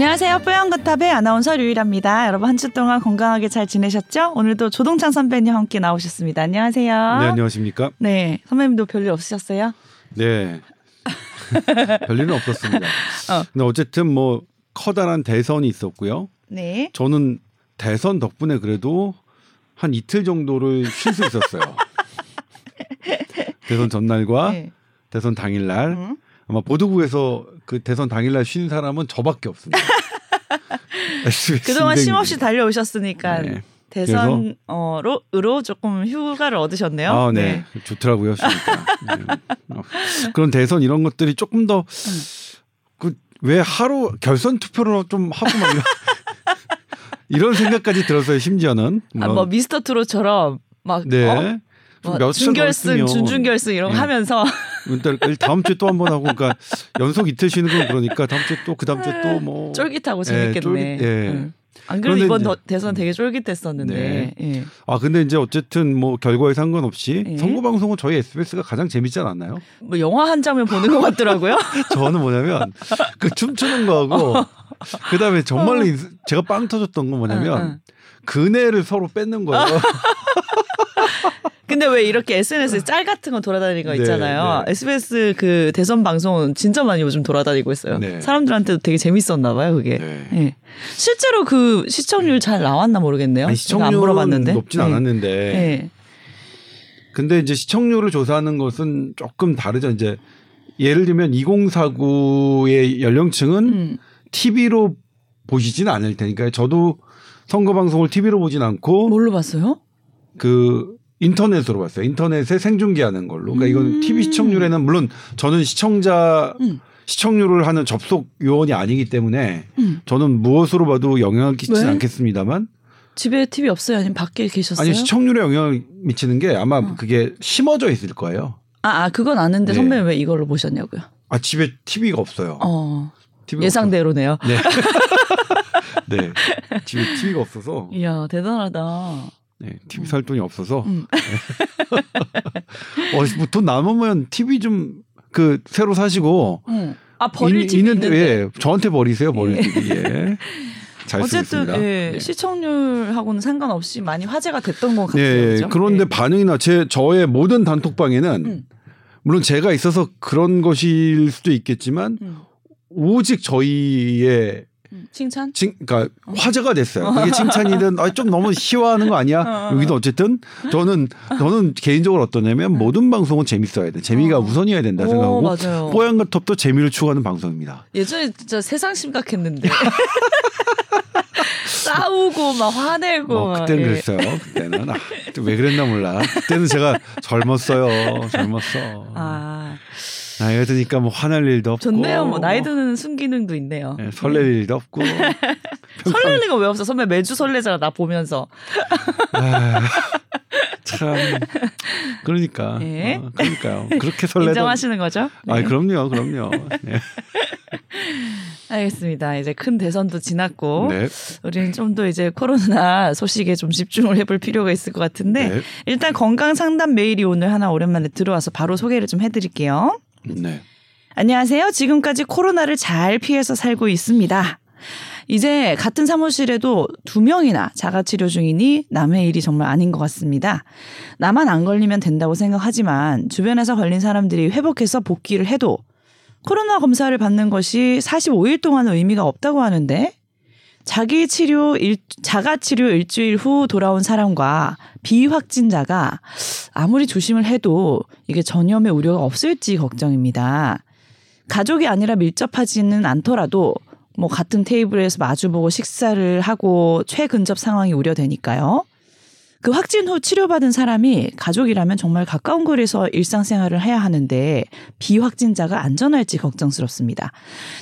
안녕하세요. 뽀얀거탑의 아나운서 류일합니다. 여러분 한 주 동안 건강하게 잘 지내셨죠? 오늘도 조동창 선배님 함께 나오셨습니다. 안녕하세요. 네, 안녕하십니까? 네, 선배님도 별일 없으셨어요? 네. 별일은 없었습니다. 어. 근데 어쨌든 뭐 커다란 대선이 있었고요. 네. 저는 대선 덕분에 그래도 한 이틀 정도를 쉴 수 있었어요. 대선 전날과 네. 대선 당일날 음. 아마 보도국에서 그 대선 당일날 쉰 사람은 저밖에 없습니다. 그동안 쉼없이 달려오셨으니까 네. 대선으로 으로 조금 휴가를 얻으셨네요. 아, 네. 네. 좋더라고요. 네. 어. 그런 대선 이런 것들이 조금 더 그 왜 하루 결선 투표로 좀 하고 막 이런 생각까지 들었어요. 심지어는 뭐, 아, 뭐 미스터 트롯처럼 막 네. 어? 뭐 준결승, 준준결승 이런 거 네. 하면서 일단 다음 주에 또 한 번 하고 그러니까 연속 이틀 쉬는 건 그러니까 다음 주에 또 그 다음 주에 또 뭐 쫄깃하고 재밌겠네. 예, 쫄깃, 예. 응. 안 그래도 이번 이제, 대선 되게 쫄깃했었는데. 네. 예. 아 근데 이제 어쨌든 뭐 결과에 상관없이 예. 선거 방송은 저희 SBS가 가장 재밌지 않았나요? 뭐 영화 한 장면 보는 것 같더라고요. 저는 뭐냐면 그 춤추는 거하고 그다음에 정말로 어. 제가 빵 터졌던 건 뭐냐면. 그네를 서로 뺏는 거예요. 근데 왜 이렇게 SNS에 짤 같은 거 돌아다니는 거 네, 있잖아요. 네, 네. SBS 그 대선 방송은 진짜 많이 요즘 돌아다니고 있어요. 네. 사람들한테도 되게 재밌었나 봐요, 그게. 네. 네. 실제로 그 시청률 잘 나왔나 모르겠네요. 아니, 시청률 안 물어봤는데. 높진 않았는데. 근데 이제 시청률을 조사하는 것은 조금 다르죠. 이제 예를 들면 2049의 연령층은 음. TV로 보시지는 않을 테니까 저도 선거 방송을 TV로 보진 않고 뭘로 봤어요? 그 인터넷으로 봤어요. 인터넷에 생중계하는 걸로. 그러니까 이건 음. TV 시청률에는 물론 저는 시청자 음. 시청률을 하는 접속 요원이 아니기 때문에 음. 저는 무엇으로 봐도 영향을 끼치지 왜? 않겠습니다만 집에 TV 없어요? 아니면 밖에 계셨어요? 아니 시청률에 영향을 미치는 게 아마 어. 그게 심어져 있을 거예요. 아, 아 그건 아는데 네. 선배님 왜 이걸로 보셨냐고요? 아 집에 TV가 없어요. 어. TV가 예상대로네요. 없어요. 네. 네. 집에 TV가 없어서. 이야 대단하다. 네, TV 살 돈이 없어서. 음. 어, 뭐돈 남으면 TV 좀 그 새로 사시고. 음. 아 버릴 이, 있는, 있는데 예, 저한테 버리세요 버릴 TV. 예. 잘 어쨌든 예, 네. 시청률하고는 상관없이 많이 화제가 됐던 것 같아요. 네, 그렇죠? 그런데 네. 반응이나 제 저의 모든 단톡방에는 음. 물론 제가 있어서 그런 것일 수도 있겠지만 음. 오직 저희의 칭찬? 칭, 그러니까 어. 화제가 됐어요. 그게 칭찬이든 아, 좀 너무 희화하는 거 아니야? 어. 여기도 어쨌든 저는 저는 개인적으로 어떠냐면 모든 방송은 재밌어야 돼. 재미가 어. 우선이어야 된다 생각하고 뽀얀 거톱도 재미를 추구하는 방송입니다. 예전에 진짜 세상 심각했는데. 싸우고 막 화내고 어, 그때는 막, 예. 그랬어요. 그때는 아, 왜 그랬나 몰라. 그때는 제가 젊었어요. 젊었어. 아. 나이가 드니까 뭐 화날 일도 없고. 좋네요. 뭐 나이 드는 순기능도 있네요. 네, 설렐 일도 없고. 설렐 리가 왜 없어? 선배 매주 설레잖아. 나 보면서. 아, 참. 그러니까. 네. 어, 그러니까요. 그렇게 설레. 인정하시는 거죠? 네. 아, 그럼요, 그럼요. 네. 알겠습니다. 이제 큰 대선도 지났고 네. 우리는 좀 더 이제 코로나 소식에 좀 집중을 해볼 필요가 있을 것 같은데 네. 일단 건강 상담 메일이 오늘 하나 오랜만에 들어와서 바로 소개를 좀 해드릴게요. 네. 안녕하세요. 지금까지 코로나를 잘 피해서 살고 있습니다. 이제 같은 사무실에도 두 명이나 자가 치료 중이니 남의 일이 정말 아닌 것 같습니다. 나만 안 걸리면 된다고 생각하지만 주변에서 걸린 사람들이 회복해서 복귀를 해도 코로나 검사를 받는 것이 45일 동안은 의미가 없다고 하는데 자기 치료 일, 자가 치료 일주일 후 돌아온 사람과 비확진자가 아무리 조심을 해도 이게 전염의 우려가 없을지 걱정입니다. 가족이 아니라 밀접하지는 않더라도 뭐 같은 테이블에서 마주보고 식사를 하고 최근접 상황이 우려되니까요. 그 확진 후 치료받은 사람이 가족이라면 정말 가까운 거리에서 일상생활을 해야 하는데 비확진자가 안전할지 걱정스럽습니다.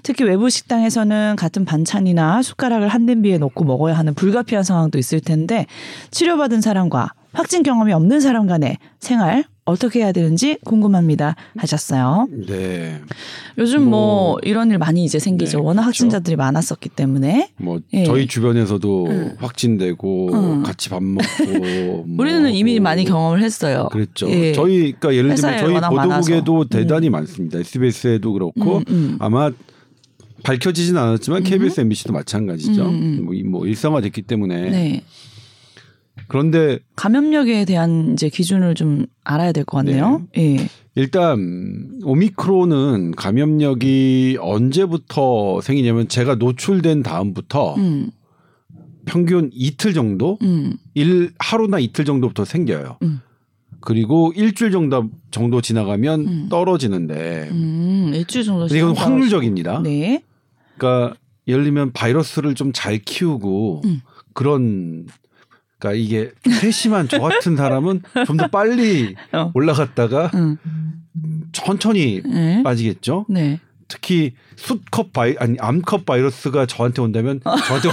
특히 외부 식당에서는 같은 반찬이나 숟가락을 한 냄비에 넣고 먹어야 하는 불가피한 상황도 있을 텐데 치료받은 사람과 확진 경험이 없는 사람 간의 생활 어떻게 해야 되는지 궁금합니다 하셨어요. 네. 요즘 뭐, 뭐 이런 일 많이 이제 생기죠. 네, 워낙 그렇죠. 확진자들이 많았었기 때문에. 뭐 예. 저희 주변에서도 음. 확진되고 음. 같이 밥 먹고 뭐 우리는 이미 많이 경험을 했어요. 그랬죠. 예. 저희 그러니까 예를 들면 저희 보도국에도 음. 대단히 음. 많습니다. SBS에도 그렇고 음, 음. 아마 밝혀지진 않았지만 음. KBS, MBC도 마찬가지죠. 음. 뭐, 뭐 일상화됐기 때문에. 네. 그런데 감염력에 대한 이제 기준을 좀 알아야 될 것 같네요. 네. 예. 일단 오미크론은 감염력이 언제부터 생기냐면 제가 노출된 다음부터 음. 평균 이틀 정도, 음. 일 하루나 이틀 정도부터 생겨요. 음. 그리고 일주일 정도 정도 지나가면 음. 떨어지는데 음, 일주일 정도 이건 확률적입니다. 네. 그러니까 예를 들면 바이러스를 좀 잘 키우고 음. 그런 그러니까 이게 세심한 저 같은 사람은 좀 더 빨리 어. 올라갔다가 음. 천천히 네. 빠지겠죠. 네. 특히 수컷 바이 아니 암컷 바이러스가 저한테 온다면 어. 저한테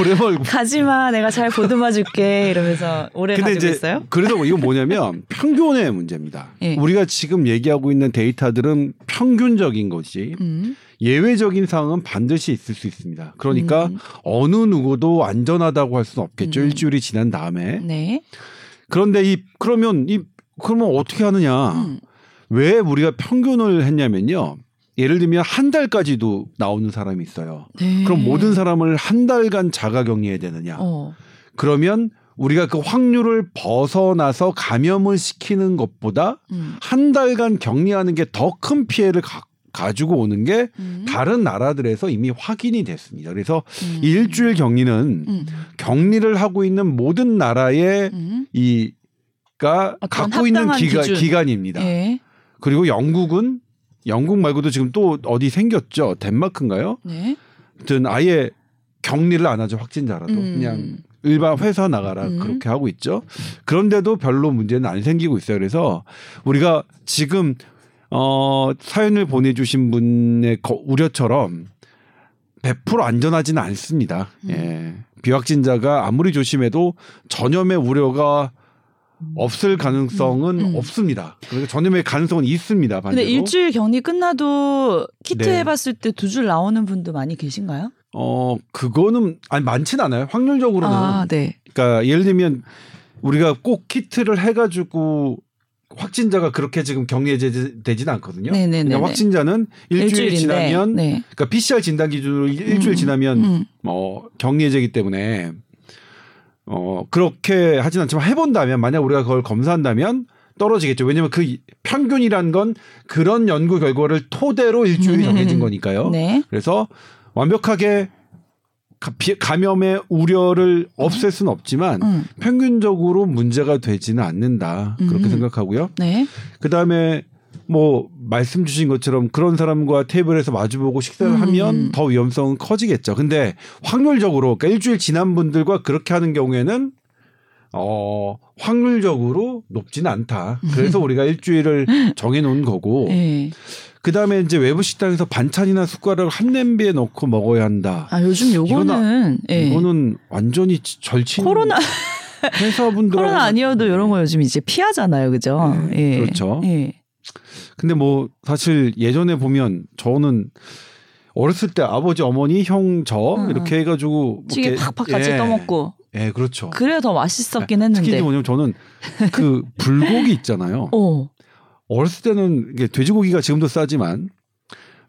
오래 멀고 가지마 내가 잘 보듬어 줄게 이러면서 오래 근데 가지고 이제 있어요? 그래서 이건 뭐냐면 평균의 문제입니다. 네. 우리가 지금 얘기하고 있는 데이터들은 평균적인 것이 음. 예외적인 상황은 반드시 있을 수 있습니다. 그러니까 음. 어느 누구도 안전하다고 할 수는 없겠죠. 음. 일주일이 지난 다음에. 네. 그런데 이 그러면 이 그러면 어떻게 하느냐? 음. 왜 우리가 평균을 했냐면요. 예를 들면 한 달까지도 나오는 사람이 있어요. 네. 그럼 모든 사람을 한 달간 자가 격리해야 되느냐? 어. 그러면 우리가 그 확률을 벗어나서 감염을 시키는 것보다 음. 한 달간 격리하는 게 더 큰 피해를 가, 가지고 오는 게 음. 다른 나라들에서 이미 확인이 됐습니다. 그래서 음. 일주일 격리는 음. 격리를 하고 있는 모든 나라의 음. 이가 갖고 있는 기가, 기간입니다. 예. 그리고 영국은 영국 말고도 지금 또 어디 생겼죠? 덴마크인가요? 네. 아무튼 아예 격리를 안 하죠 확진자라도 음. 그냥 일반 회사 나가라 음. 그렇게 하고 있죠. 그런데도 별로 문제는 안 생기고 있어요. 그래서 우리가 지금 어 사연을 보내주신 분의 우려처럼 100% 안전하지는 않습니다. 음. 예. 비확진자가 아무리 조심해도 전염의 우려가 없을 가능성은 음, 음. 없습니다. 그러니까 전염의 가능성은 있습니다. 반대로. 근데 일주일 격리 끝나도 키트 네. 해봤을 때 두 줄 나오는 분도 많이 계신가요? 어 그거는 아니 많진 않아요. 확률적으로는. 아, 네. 그러니까 예를 들면 우리가 꼭 키트를 해가지고 확진자가 그렇게 지금 격리되지는 않거든요. 네네네. 확진자는 일주일 일주일인데, 지나면 네. 그러니까 PCR 진단 기준으로 일주일 음, 지나면 음. 어 격리되기 때문에 어, 그렇게 하진 않지만 해본다면 만약 우리가 그걸 검사한다면 떨어지겠죠. 왜냐하면 그 평균이란 건 그런 연구 결과를 토대로 일주일이 정해진 거니까요. 네. 그래서 완벽하게 감염의 우려를 없앨 수는 없지만 음. 평균적으로 문제가 되지는 않는다 그렇게 음. 생각하고요. 네. 그 다음에 뭐 말씀 주신 것처럼 그런 사람과 테이블에서 마주보고 식사를 음. 하면 더 위험성은 커지겠죠. 근데 확률적으로 그러니까 일주일 지난 분들과 그렇게 하는 경우에는 어 확률적으로 높지는 않다. 그래서 음. 우리가 일주일을 정해 놓은 거고. 네. 그다음에 이제 외부 식당에서 반찬이나 숟가락을 한 냄비에 넣고 먹어야 한다. 아 요즘 요거는 네. 이거는 완전히 절친 코로나 회사분들 코로나 아니어도 이런 거 요즘 이제 피하잖아요, 그죠? 네. 예. 그렇죠. 예. 근데 뭐 사실 예전에 보면 저는 어렸을 때 아버지, 어머니, 형, 저 응. 이렇게 해가지고 찌개 뭐 팍팍 같이 예. 떠먹고. 예, 그렇죠. 그래야 더 맛있었긴 예. 했는데. 특히 뭐냐면 저는 그 불고기 있잖아요. 어. 어렸을 때는 돼지고기가 지금도 싸지만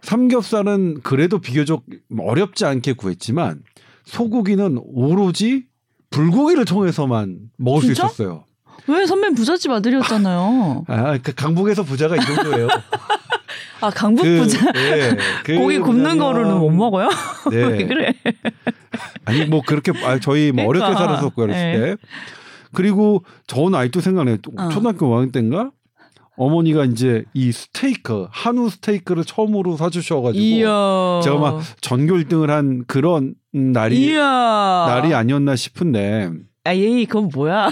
삼겹살은 그래도 비교적 어렵지 않게 구했지만 소고기는 오로지 불고기를 통해서만 먹을 진짜? 수 있었어요. 왜 선배님 부잣집 아들이었잖아요. 아, 그 강북에서 부자가 이 정도예요. 아, 강북 그, 부자. 네, 그 고기 굽는 거로는 못 먹어요? 네. 그래? 아니, 뭐 그렇게, 아, 저희 뭐 그러니까. 어렵게 살았었고, 그랬을 네. 때. 그리고 저는 아직도 생각나요. 어. 초등학교 5학년 때인가? 어머니가 이제 이 스테이크 한우 스테이크를 처음으로 사주셔가지고 이야. 제가 막 전교 1등을 한 그런 날이 이야. 날이 아니었나 싶은데 아, 예, 그건 뭐야?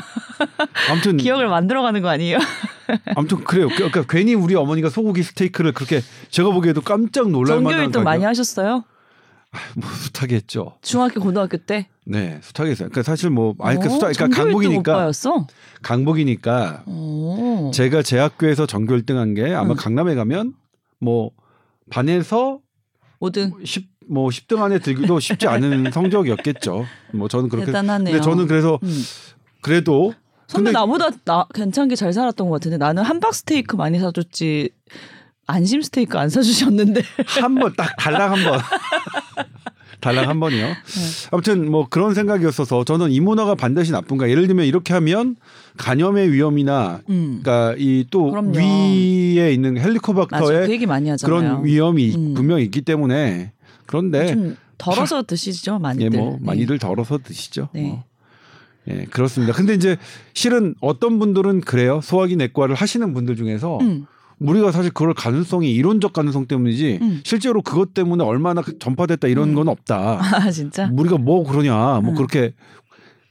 아무튼 기억을 만들어가는 거 아니에요? 아무튼 그래요. 그, 그러니까 괜히 우리 어머니가 소고기 스테이크를 그렇게 제가 보기에도 깜짝 놀랄 만한 전교 1등 많이 하셨어요? 아, 뭐 숱하게 했죠. 중학교 고등학교 때? 네, 숱하게 했어요. 그러니까 사실 뭐 아니 그 숱하 그러니까 강북이니까 오빠였어? 강북이니까 오. 제가 제 학교에서 전교 1등한 게 아마 응. 강남에 가면 뭐 반에서 5등 10, 뭐 10등 안에 들기도 쉽지 않은 성적이었겠죠. 뭐 저는 그렇게 대단하네요. 근데 저는 그래서 음. 그래도 선배 나보다 나 괜찮게 잘 살았던 것 같은데 나는 함박 스테이크 많이 사줬지 안심 스테이크 안 사주셨는데 한 번 딱 달랑 한 번. 달랑 한 번이요. 네. 아무튼 뭐 그런 생각이었어서 저는 이 문화가 반드시 나쁜가. 예를 들면 이렇게 하면 간염의 위험이나 음. 그러니까 이 또 위에 있는 헬리코박터의 그 그런 위험이 음. 분명히 있기 때문에 그런데 덜어서 하, 드시죠 많이들. 예, 뭐 많이들 네. 덜어서 드시죠. 네. 뭐. 예, 그렇습니다. 근데 이제 실은 어떤 분들은 그래요. 소화기 내과를 하시는 분들 중에서 음. 우리가 사실 그럴 가능성이 이론적 가능성 때문이지 음. 실제로 그것 때문에 얼마나 전파됐다 이런 음. 건 없다. 아 진짜? 우리가 뭐 그러냐, 뭐 음. 그렇게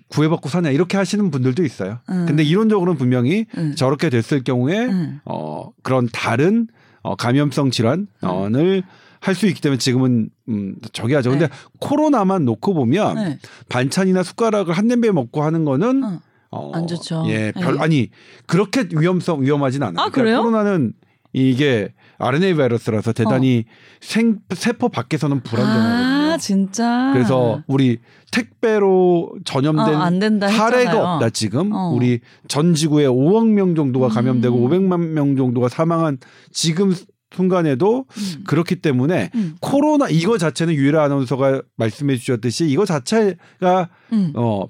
구애받고 사냐 이렇게 하시는 분들도 있어요. 음. 근데 이론적으로는 분명히 음. 저렇게 됐을 경우에 음. 어 그런 다른 어 감염성 질환을 할수 있기 때문에 지금은 음 저기 하죠. 근데 네. 코로나만 놓고 보면 네. 반찬이나 숟가락을 한 냄비 먹고 하는 거는 어. 어, 안 좋죠. 예, 별 네. 아니 그렇게 위험성 위험하진 않아요. 아, 그러니까? 코로나는 이게 RNA 바이러스라서 대단히 어. 생 세포 밖에서는 불안정하거든요. 아, 진짜. 그래서 우리 택배로 전염된 어, 사례가 없다 지금. 어. 우리 전 지구에 5억 명 정도가 감염되고 음. 500만 명 정도가 사망한 지금 순간에도 음. 그렇기 때문에 음. 코로나 이거 자체는 유일한 아나운서가 말씀해 주셨듯이 이거 자체가 음. 어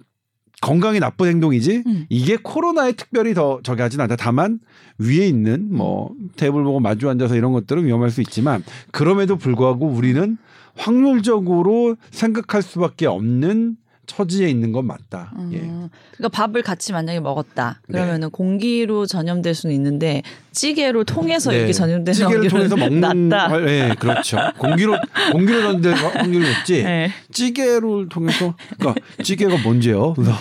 건강에 나쁜 행동이지 음. 이게 코로나에 특별히 더 저기 하진 않다. 다만 위에 있는 뭐 테이블 보고 마주 앉아서 이런 것들은 위험할 수 있지만 그럼에도 불구하고 우리는 확률적으로 생각할 수밖에 없는 처지에 있는 건 맞다. 음. 예. 그러니까 밥을 같이 만약에 먹었다. 네. 그러면은 네. 공기로 전염될 수는 있는데 찌개로 통해서 네. 이렇게 전염되는 찌개를 통해서 먹는 낫다. 예, 그렇죠. 공기로 공기로 전염될 확률이 높지. 네. 찌개를 통해서 그러니까 찌개가 뭔지요. 그래서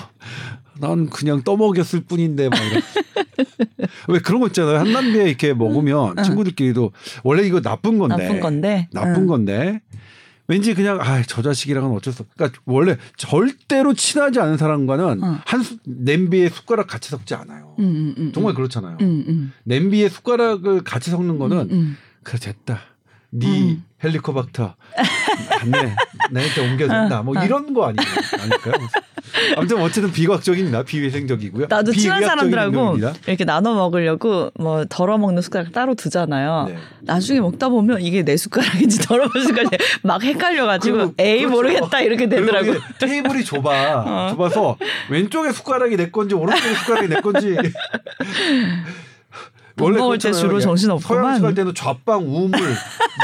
난 그냥 떠먹였을 뿐인데 막. 왜 그런 거 있잖아요. 한남비에 이렇게 먹으면 응. 친구들끼리도 원래 이거 나쁜 건데 나쁜 건데 나쁜 응. 건데 왠지 그냥 아 저 자식이랑은 어쩔 수 없. 그러니까 원래 절대로 친하지 않은 사람과는 어. 한 수, 냄비에 숟가락 같이 섞지 않아요. 음, 음, 음, 정말 그렇잖아요. 음, 음. 냄비에 숟가락을 같이 섞는 거는 음, 그래 됐다. 네 헬리코박터 네 나한테 옮겨준다. 뭐 어, 어. 이런 거 아니에요? 아닐까요? 아무튼 어쨌든 비과학적입니다. 비위생적이고요. 나도 친한 사람들하고 행동입니다. 이렇게 나눠 먹으려고 뭐 덜어 먹는 숟가락 따로 두잖아요. 네. 나중에 먹다 보면 이게 내 숟가락인지 덜어 먹는 숟가락인지 막 헷갈려가지고 에이 그렇죠. 모르겠다 이렇게 되더라고. 테이블이 좁아 어. 좁아서 왼쪽에 숟가락이 내 건지 오른쪽에 숟가락이 내 건지 원래 주로 정신 없구만. 서양식 할 때는 좌빵 우물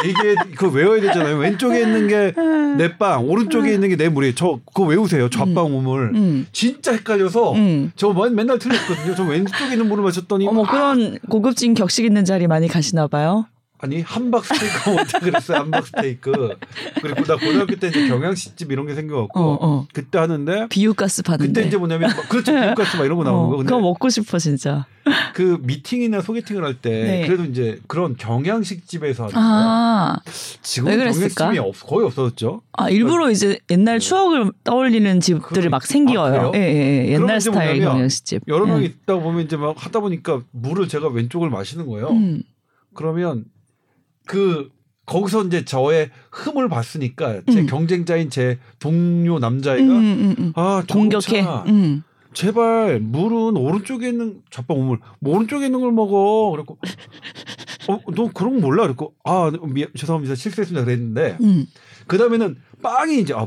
이게 그 외워야 되잖아요. 왼쪽에 있는 게 내 빵, 오른쪽에 있는 게 내 물이. 저 그거 외우세요. 좌빵 음. 우물. 음. 진짜 헷갈려서 음. 저 맨날 틀렸거든요. 저 왼쪽에 있는 물을 마셨더니 어머 그런 고급진 격식 있는 자리 많이 가시나 봐요. 아니 함박 스테이크 어떻게 그랬어요 함박 스테이크. 그리고 나 고등학교 때 이제 경양식집 이런 게 생겨갖고 어, 어. 그때 하는데 비유가스 파는데. 그때 이제 뭐냐면 그렇죠 비유가스 막 이런 거 나오는 어, 거. 근데 그거 먹고 싶어 진짜. 그 미팅이나 소개팅을 할때 네. 그래도 이제 그런 경양식 집에서 하는 아, 지금 경양식집이 없, 거의 없어졌죠. 아 일부러 그러니까, 이제 옛날 추억을 떠올리는 집들이 그, 막 생겨요. 아, 예, 예, 예. 옛날 스타일 경양식집. 여러 명이 예. 있다 보면 이제 막 하다 보니까 물을 제가 왼쪽을 마시는 거예요. 음. 그러면 그 거기서 이제 저의 흠을 봤으니까 제 음. 경쟁자인 제 동료 남자애가 음, 음, 음. 아 공격해. 음. 제발 물은 오른쪽에 있는 좌빵 우물 뭐 오른쪽에 있는 걸 먹어. 그랬고 어 너 그런 거 몰라. 그랬고 아 미, 죄송합니다 실수했습니다. 그랬는데 음. 그 다음에는 빵이 이제 아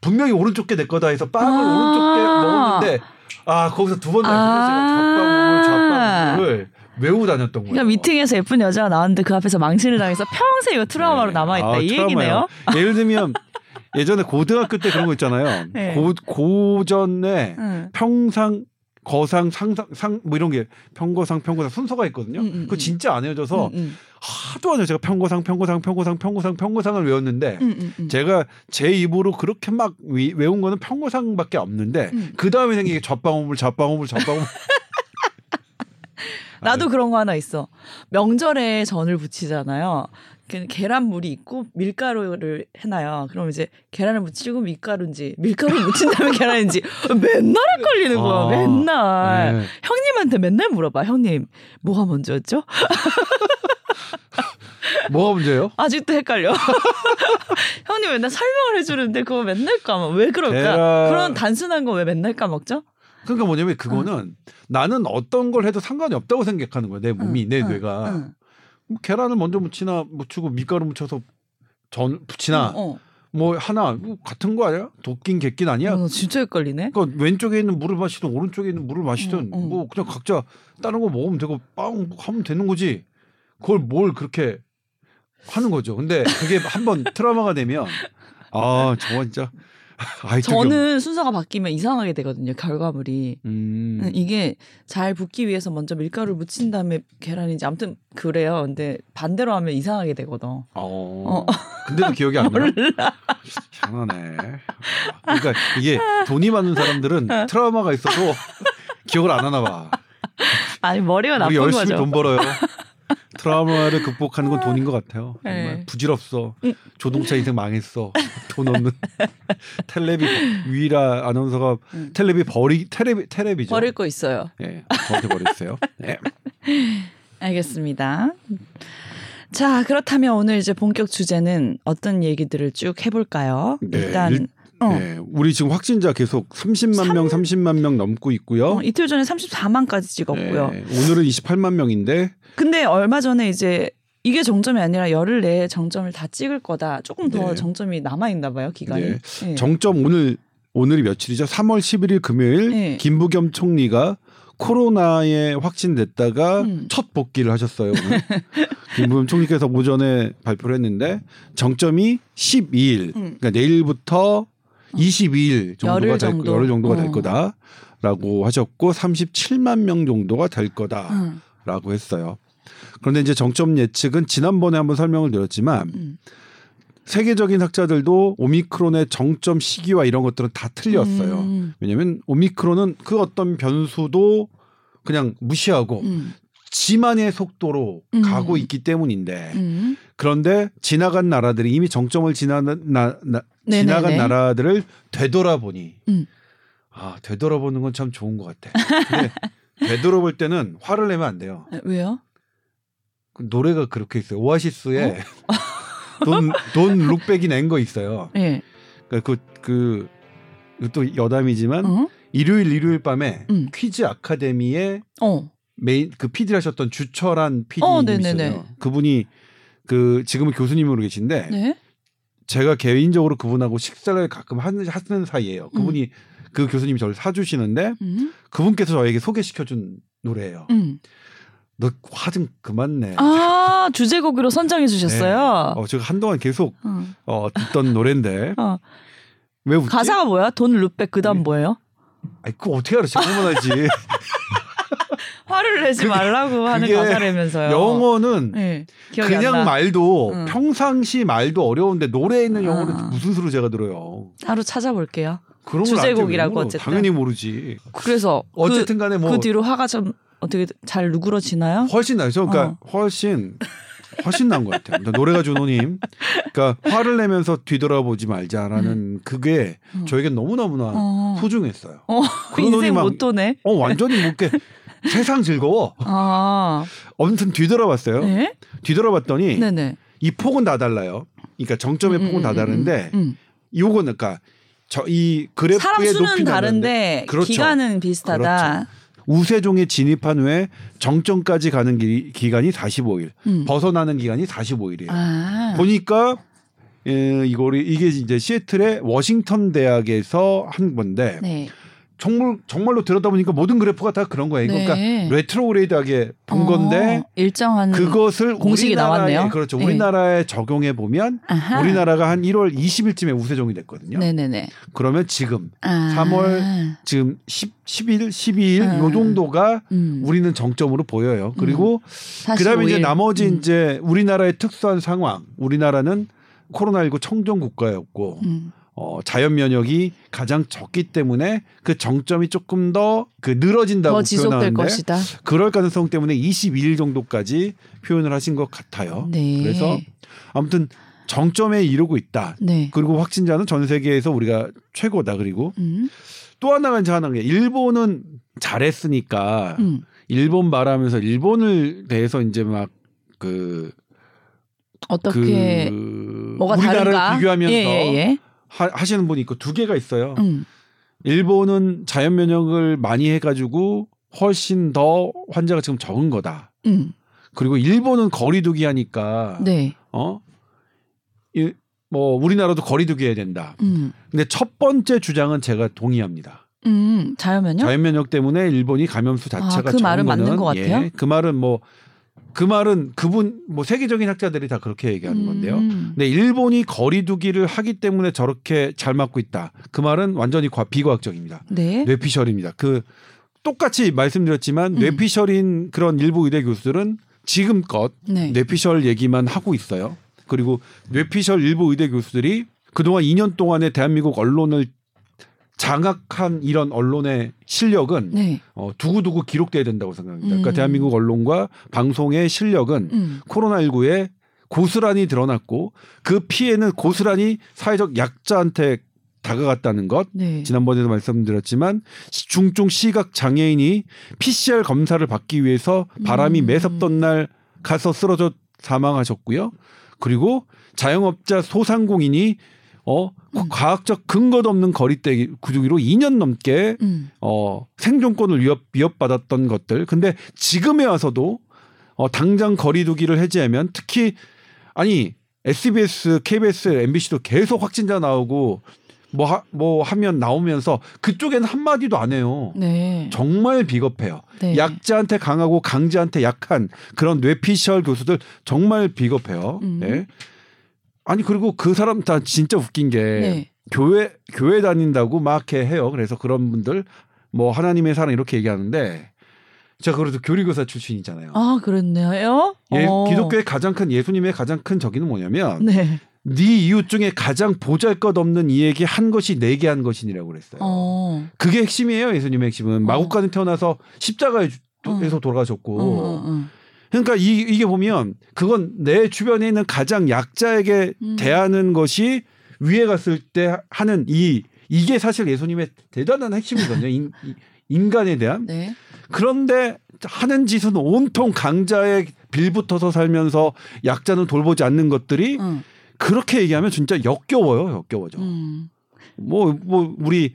분명히 오른쪽 게 내 거다 해서 빵을 아~ 오른쪽 게 먹었는데 아 거기서 두 번째 아~ 제가 좌빵 우물 좌빵 우물을 외우고 다녔던 거예요. 그러니까 미팅에서 예쁜 여자가 나왔는데 그 앞에서 망신을 당해서 평생 이거 트라우마로 네. 남아있다. 아, 이 트라우마요. 얘기네요. 예를 들면 예전에 고등학교 때 그런 거 있잖아요. 네. 고, 고전에 응. 평상 거상 상상 상 뭐 이런 게 평거상 평거상 순서가 있거든요. 음, 음, 그거 음. 진짜 안 외워져서 음, 음. 하도 안 해요. 제가 평거상 평거상 평거상 평거상 평거상을 외웠는데 음, 제가 제 입으로 그렇게 막 외운 거는 평거상밖에 없는데 그 다음에 생긴 게 좌방우물 좌방우물 좌방우물 나도 네. 그런 거 하나 있어. 명절에 전을 부치잖아요. 그 계란물이 있고 밀가루를 해놔요. 그럼 이제 계란을 묻히고 밀가루인지 밀가루 묻힌 다음에 계란인지 맨날 헷갈리는 거야. 아, 맨날 네. 형님한테 맨날 물어봐. 형님 뭐가 먼저였죠? 뭐가 문제예요? 아직도 헷갈려. 형님 맨날 설명을 해주는데 그거 맨날 까먹. 왜 그럴까? 계란... 그런 단순한 거 왜 맨날 까먹죠? 그러니까 뭐냐면 그거는 응. 나는 어떤 걸 해도 상관이 없다고 생각하는 거야. 내 몸이, 응, 내 응, 뇌가. 뭐 계란을 먼저 묻히나 묻히고 밀가루 묻혀서 전 붙이나 어, 어. 뭐 하나 뭐 같은 거 아니야? 도끼인 객긴 아니야? 어, 진짜 헷갈리네. 그러니까 왼쪽에 있는 물을 마시든 오른쪽에 있는 물을 마시든 어, 어. 뭐 그냥 각자 다른 거 먹으면 되고 빵 하면 되는 거지. 그걸 뭘 그렇게 하는 거죠. 근데 그게 한번 트라우마가 되면 아, 저 진짜 아이, 저는 순서가 바뀌면 이상하게 되거든요. 결과물이. 음. 음. 이게 잘 붓기 위해서 먼저 밀가루를 묻힌 다음에 계란인지 아무튼 그래요. 근데 반대로 하면 이상하게 되거든. 어. 어. 근데도 기억이 안 나. 이상하네. 그러니까 이게 돈이 많은 사람들은 트라우마가 있어도 기억을 안 하나 봐. 아니 머리가 나쁜 우리 열심히 거죠. 돈 벌어요. 트라우마를 극복하는 건 돈인 것 같아요. 정말 네. 부질없어. 음. 조동차 인생 망했어. 돈 없는 텔레비 위라 아나운서가 음. 텔레비 버리 텔레비 텔레비죠. 버릴 거 있어요. 네, 저한테 버렸어요. 네. 알겠습니다. 자, 그렇다면 오늘 이제 본격 주제는 어떤 얘기들을 쭉 해볼까요? 네, 일단 일, 어. 네, 우리 지금 확진자 계속 30만 3... 명, 30만 명 넘고 있고요. 어, 이틀 전에 34만까지 찍었고요. 네, 오늘은 28만 명인데. 근데 얼마 전에 이제 이게 정점이 아니라 열흘 내에 정점을 다 찍을 거다. 조금 더 네. 정점이 남아 있나 봐요, 기간이. 네. 네. 정점 오늘 오늘이 며칠이죠? 3월 11일 금요일 네. 김부겸 총리가 코로나에 확진됐다가 음. 첫 복귀를 하셨어요. 김부겸 총리께서 오전에 발표를 했는데 정점이 12일. 음. 그러니까 내일부터 22일 정도가 될 정도. 열흘 정도가 될 어. 거다라고 하셨고 37만 명 정도가 될 거다라고 음. 했어요. 그런데 이제 정점 예측은 지난번에 한번 설명을 드렸지만 음. 세계적인 학자들도 오미크론의 정점 시기와 이런 것들은 다 틀렸어요. 음. 왜냐하면 오미크론은 그 어떤 변수도 그냥 무시하고 음. 지만의 속도로 음. 가고 있기 때문인데 음. 그런데 지나간 나라들이 이미 정점을 지나는 나, 나 지나간 나라들을 되돌아보니 음. 아 되돌아보는 건 참 좋은 것 같아. 근데 되돌아볼 때는 화를 내면 안 돼요. 아, 왜요? 그 노래가 그렇게 있어요. 오아시스에 어? 돈, 돈 룩백이 낸 거 있어요. 네. 그러니까 그, 그, 또 여담이지만 어? 일요일 일요일 밤에 음. 퀴즈 아카데미에 어. 메인 그 PD를 하셨던 주철한 PD님이시요 어, 그분이 그 지금은 교수님으로 계신데 네? 제가 개인적으로 그분하고 식사를 가끔 하는, 하는 사이예요. 그분이 음. 그 교수님이 저를 사주시는데 음. 그분께서 저에게 소개시켜준 노래예요. 음. 너 화 좀 그만 내. 아 주제곡으로 선정해 주셨어요. 네. 어, 제가 한동안 계속 어. 어 듣던 노래인데. 어. 왜 웃지? 가사가 뭐야? 돈 루백 그다음 네. 뭐예요? 아이 그 어떻게 알아? 제목만 알지. 화를 내지 말라고 하는 가사라면서요. 영어는 네, 그냥 말도 응. 평상시 말도 어려운데 노래에 있는 영어를 아. 무슨 수로 제가 들어요. 따로 찾아볼게요. 그런 주제곡이라고 어쨌든 당연히 모르지. 그래서 그 어쨌든 간에 뭐그 뒤로 화가 좀 어떻게 잘 누그러지나요? 훨씬 나죠. 그러니까 어. 훨씬 훨씬 나은 것 같아요. 그러니까 노래가 준호님, 그러니까 화를 내면서 뒤돌아보지 말자라는 음. 그게 어. 저에게 너무 너무나 어. 소중했어요. 어. 인생 못도네. 어 완전히 못게 세상 즐거워. 아. 아무튼 뒤돌아봤어요. 네? 뒤돌아봤더니 네네. 이 폭은 다 달라요. 그러니까 정점의 음, 폭은 음, 다 음, 다른데 음, 음. 요거는 그러니까 저 이 그래프의 높이 다른데 그렇죠. 기간은 비슷하다. 그렇죠. 우세종에 진입한 후에 정점까지 가는 기, 기간이 45일, 음. 벗어나는 기간이 45일이에요. 아. 보니까 에, 이거를 이게 이제 시애틀의 워싱턴 대학에서 한 건데 네. 정말 정말로 들여다보니까 모든 그래프가 다 그런 거예요. 네. 그러니까 retrograde하게 본 어, 건데 일정한 그것을 공식이 나왔네요. 그렇죠. 네. 우리나라에 적용해 보면 우리나라가 한 1월 20일쯤에 우세종이 됐거든요. 네네네. 그러면 지금 아. 3월 지금 10 10일, 12일 아. 요 정도가 음. 우리는 정점으로 보여요. 그리고 음. 그다음에 이제 나머지 음. 이제 우리나라의 특수한 상황. 우리나라는 코로나19 청정 국가였고 음. 어, 자연 면역이 가장 적기 때문에 그 정점이 조금 더 그 늘어진다고 표현하는데 것이다. 그럴 가능성 때문에 21일 정도까지 표현을 하신 것 같아요. 네. 그래서 아무튼 정점에 이르고 있다. 네. 그리고 확진자는 전 세계에서 우리가 최고다. 그리고 음. 또 하나가 이제 하나가 일본은 잘했으니까 음. 일본 말하면서 일본을 대해서 이제 막 그 어떻게 그 뭐가 우리나라를 다른가? 비교하면서 예, 예, 예. 하, 시는 분이 있고 두 개가 있어요. 음. 일본은 자연 면역을 많이 해가지고 훨씬 더 환자가 지금 적은 거다. 음. 그리고 일본은 거리두기 하니까 네. 어? 이, 뭐 우리나라도 거리두기 해야 된다. 음. 근데 첫 번째 주장은 제가 동의합니다. 음, 자연 면역? 자연 면역 때문에 일본이 감염수 자체가 아, 그 말은 맞는 것 같아요. 예, 그 말은 뭐 그 말은 그분 뭐 세계적인 학자들이 다 그렇게 얘기하는 건데요. 음. 근데 일본이 거리두기를 하기 때문에 저렇게 잘 맞고 있다. 그 말은 완전히 과, 비과학적입니다. 네. 뇌피셜입니다. 그 똑같이 말씀드렸지만 음. 뇌피셜인 그런 일부 의대 교수들은 지금껏 네. 뇌피셜 얘기만 하고 있어요. 그리고 뇌피셜 일부 의대 교수들이 그동안 2년 동안의 대한민국 언론을 장악한 이런 언론의 실력은 네. 어, 두고두고 기록돼야 된다고 생각합니다. 그러니까 음. 대한민국 언론과 방송의 실력은 음. 코로나19에 고스란히 드러났고 그 피해는 고스란히 사회적 약자한테 다가갔다는 것. 네. 지난번에도 말씀드렸지만 시- 중증 시각 장애인이 PCR 검사를 받기 위해서 바람이 음. 매섭던 날 가서 쓰러져 사망하셨고요. 그리고 자영업자 소상공인이 어 음. 과학적 근거도 없는 거리떼기 구두기로 2년 넘게 음. 어 생존권을 위협 위협받았던 것들. 근데 지금에 와서도 어 당장 거리두기를 해제하면 특히 아니 SBS, KBS, MBC도 계속 확진자 나오고 뭐, 하, 뭐 하면 나오면서 그쪽에는 한마디도 안 해요. 네. 정말 비겁해요. 네. 약자한테 강하고 강자한테 약한 그런 뇌피셜 교수들 정말 비겁해요. 음. 네. 아니 그리고 그 사람 다 진짜 웃긴 게 네. 교회 교회 다닌다고 막 이렇게 해요. 그래서 그런 분들 뭐 하나님의 사랑 이렇게 얘기하는데 제가 그래도 교리교사 출신이잖아요. 아, 그랬네요. 예, 어. 기독교의 가장 큰 예수님의 가장 큰 적이는 뭐냐면 네. 네 이웃 중에 가장 보잘것없는 이에게 한 것이 내게 한 것이니라고 그랬어요. 어. 그게 핵심이에요. 예수님의 핵심은 어. 마구간에 태어나서 십자가에서 어. 돌아가셨고. 그러니까 이, 이게 보면 그건 내 주변에 있는 가장 약자에게 음. 대하는 것이 위에 갔을 때 하는 이 이게 사실 예수님의 대단한 핵심이거든요. 인, 인간에 대한. 네. 그런데 하는 짓은 온통 강자의 빌붙어서 살면서 약자는 돌보지 않는 것들이 응. 그렇게 얘기하면 진짜 역겨워요. 역겨워져. 음. 뭐, 뭐, 우리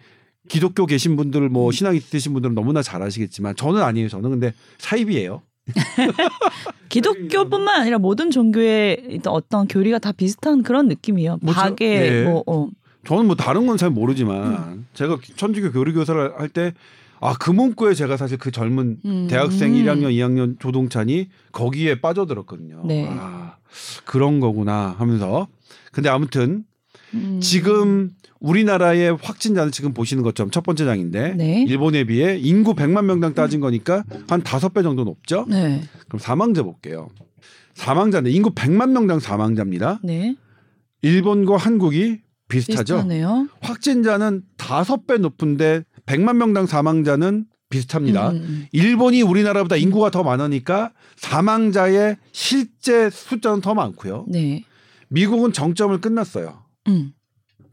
기독교 계신 분들, 뭐, 음. 신앙 있으신 분들은 너무나 잘 아시겠지만, 저는 아니에요. 저는 근데 사입이에요. 기독교뿐만 아니라 모든 종교의 어떤 교리가 다 비슷한 그런 느낌이에요. 뭐 저- 박에 네. 뭐 어. 저는 뭐 다른 건 잘 모르지만, 음. 제가 천주교 교리 교사를 할 때, 아, 그 문구에 제가 사실 그 젊은 음. 대학생 1학년, 2학년 조동찬이 거기에 빠져들었거든요. 네. 아, 그런 거구나 하면서. 근데 아무튼, 음. 지금 우리나라의 확진자는 지금 보시는 것처럼 첫 번째 장인데 네. 일본에 비해 인구 100만 명당 따진 거니까 한 다섯 배 정도 높죠. 네. 그럼 사망자 볼게요. 사망자인데 인구 100만 명당 사망자입니다. 네. 일본과 한국이 비슷하죠. 비슷하네요. 확진자는 다섯 배 높은데 100만 명당 사망자는 비슷합니다. 음, 음. 일본이 우리나라보다 인구가 더 많으니까 사망자의 실제 숫자는 더 많고요. 네. 미국은 정점을 끝났어요. 음.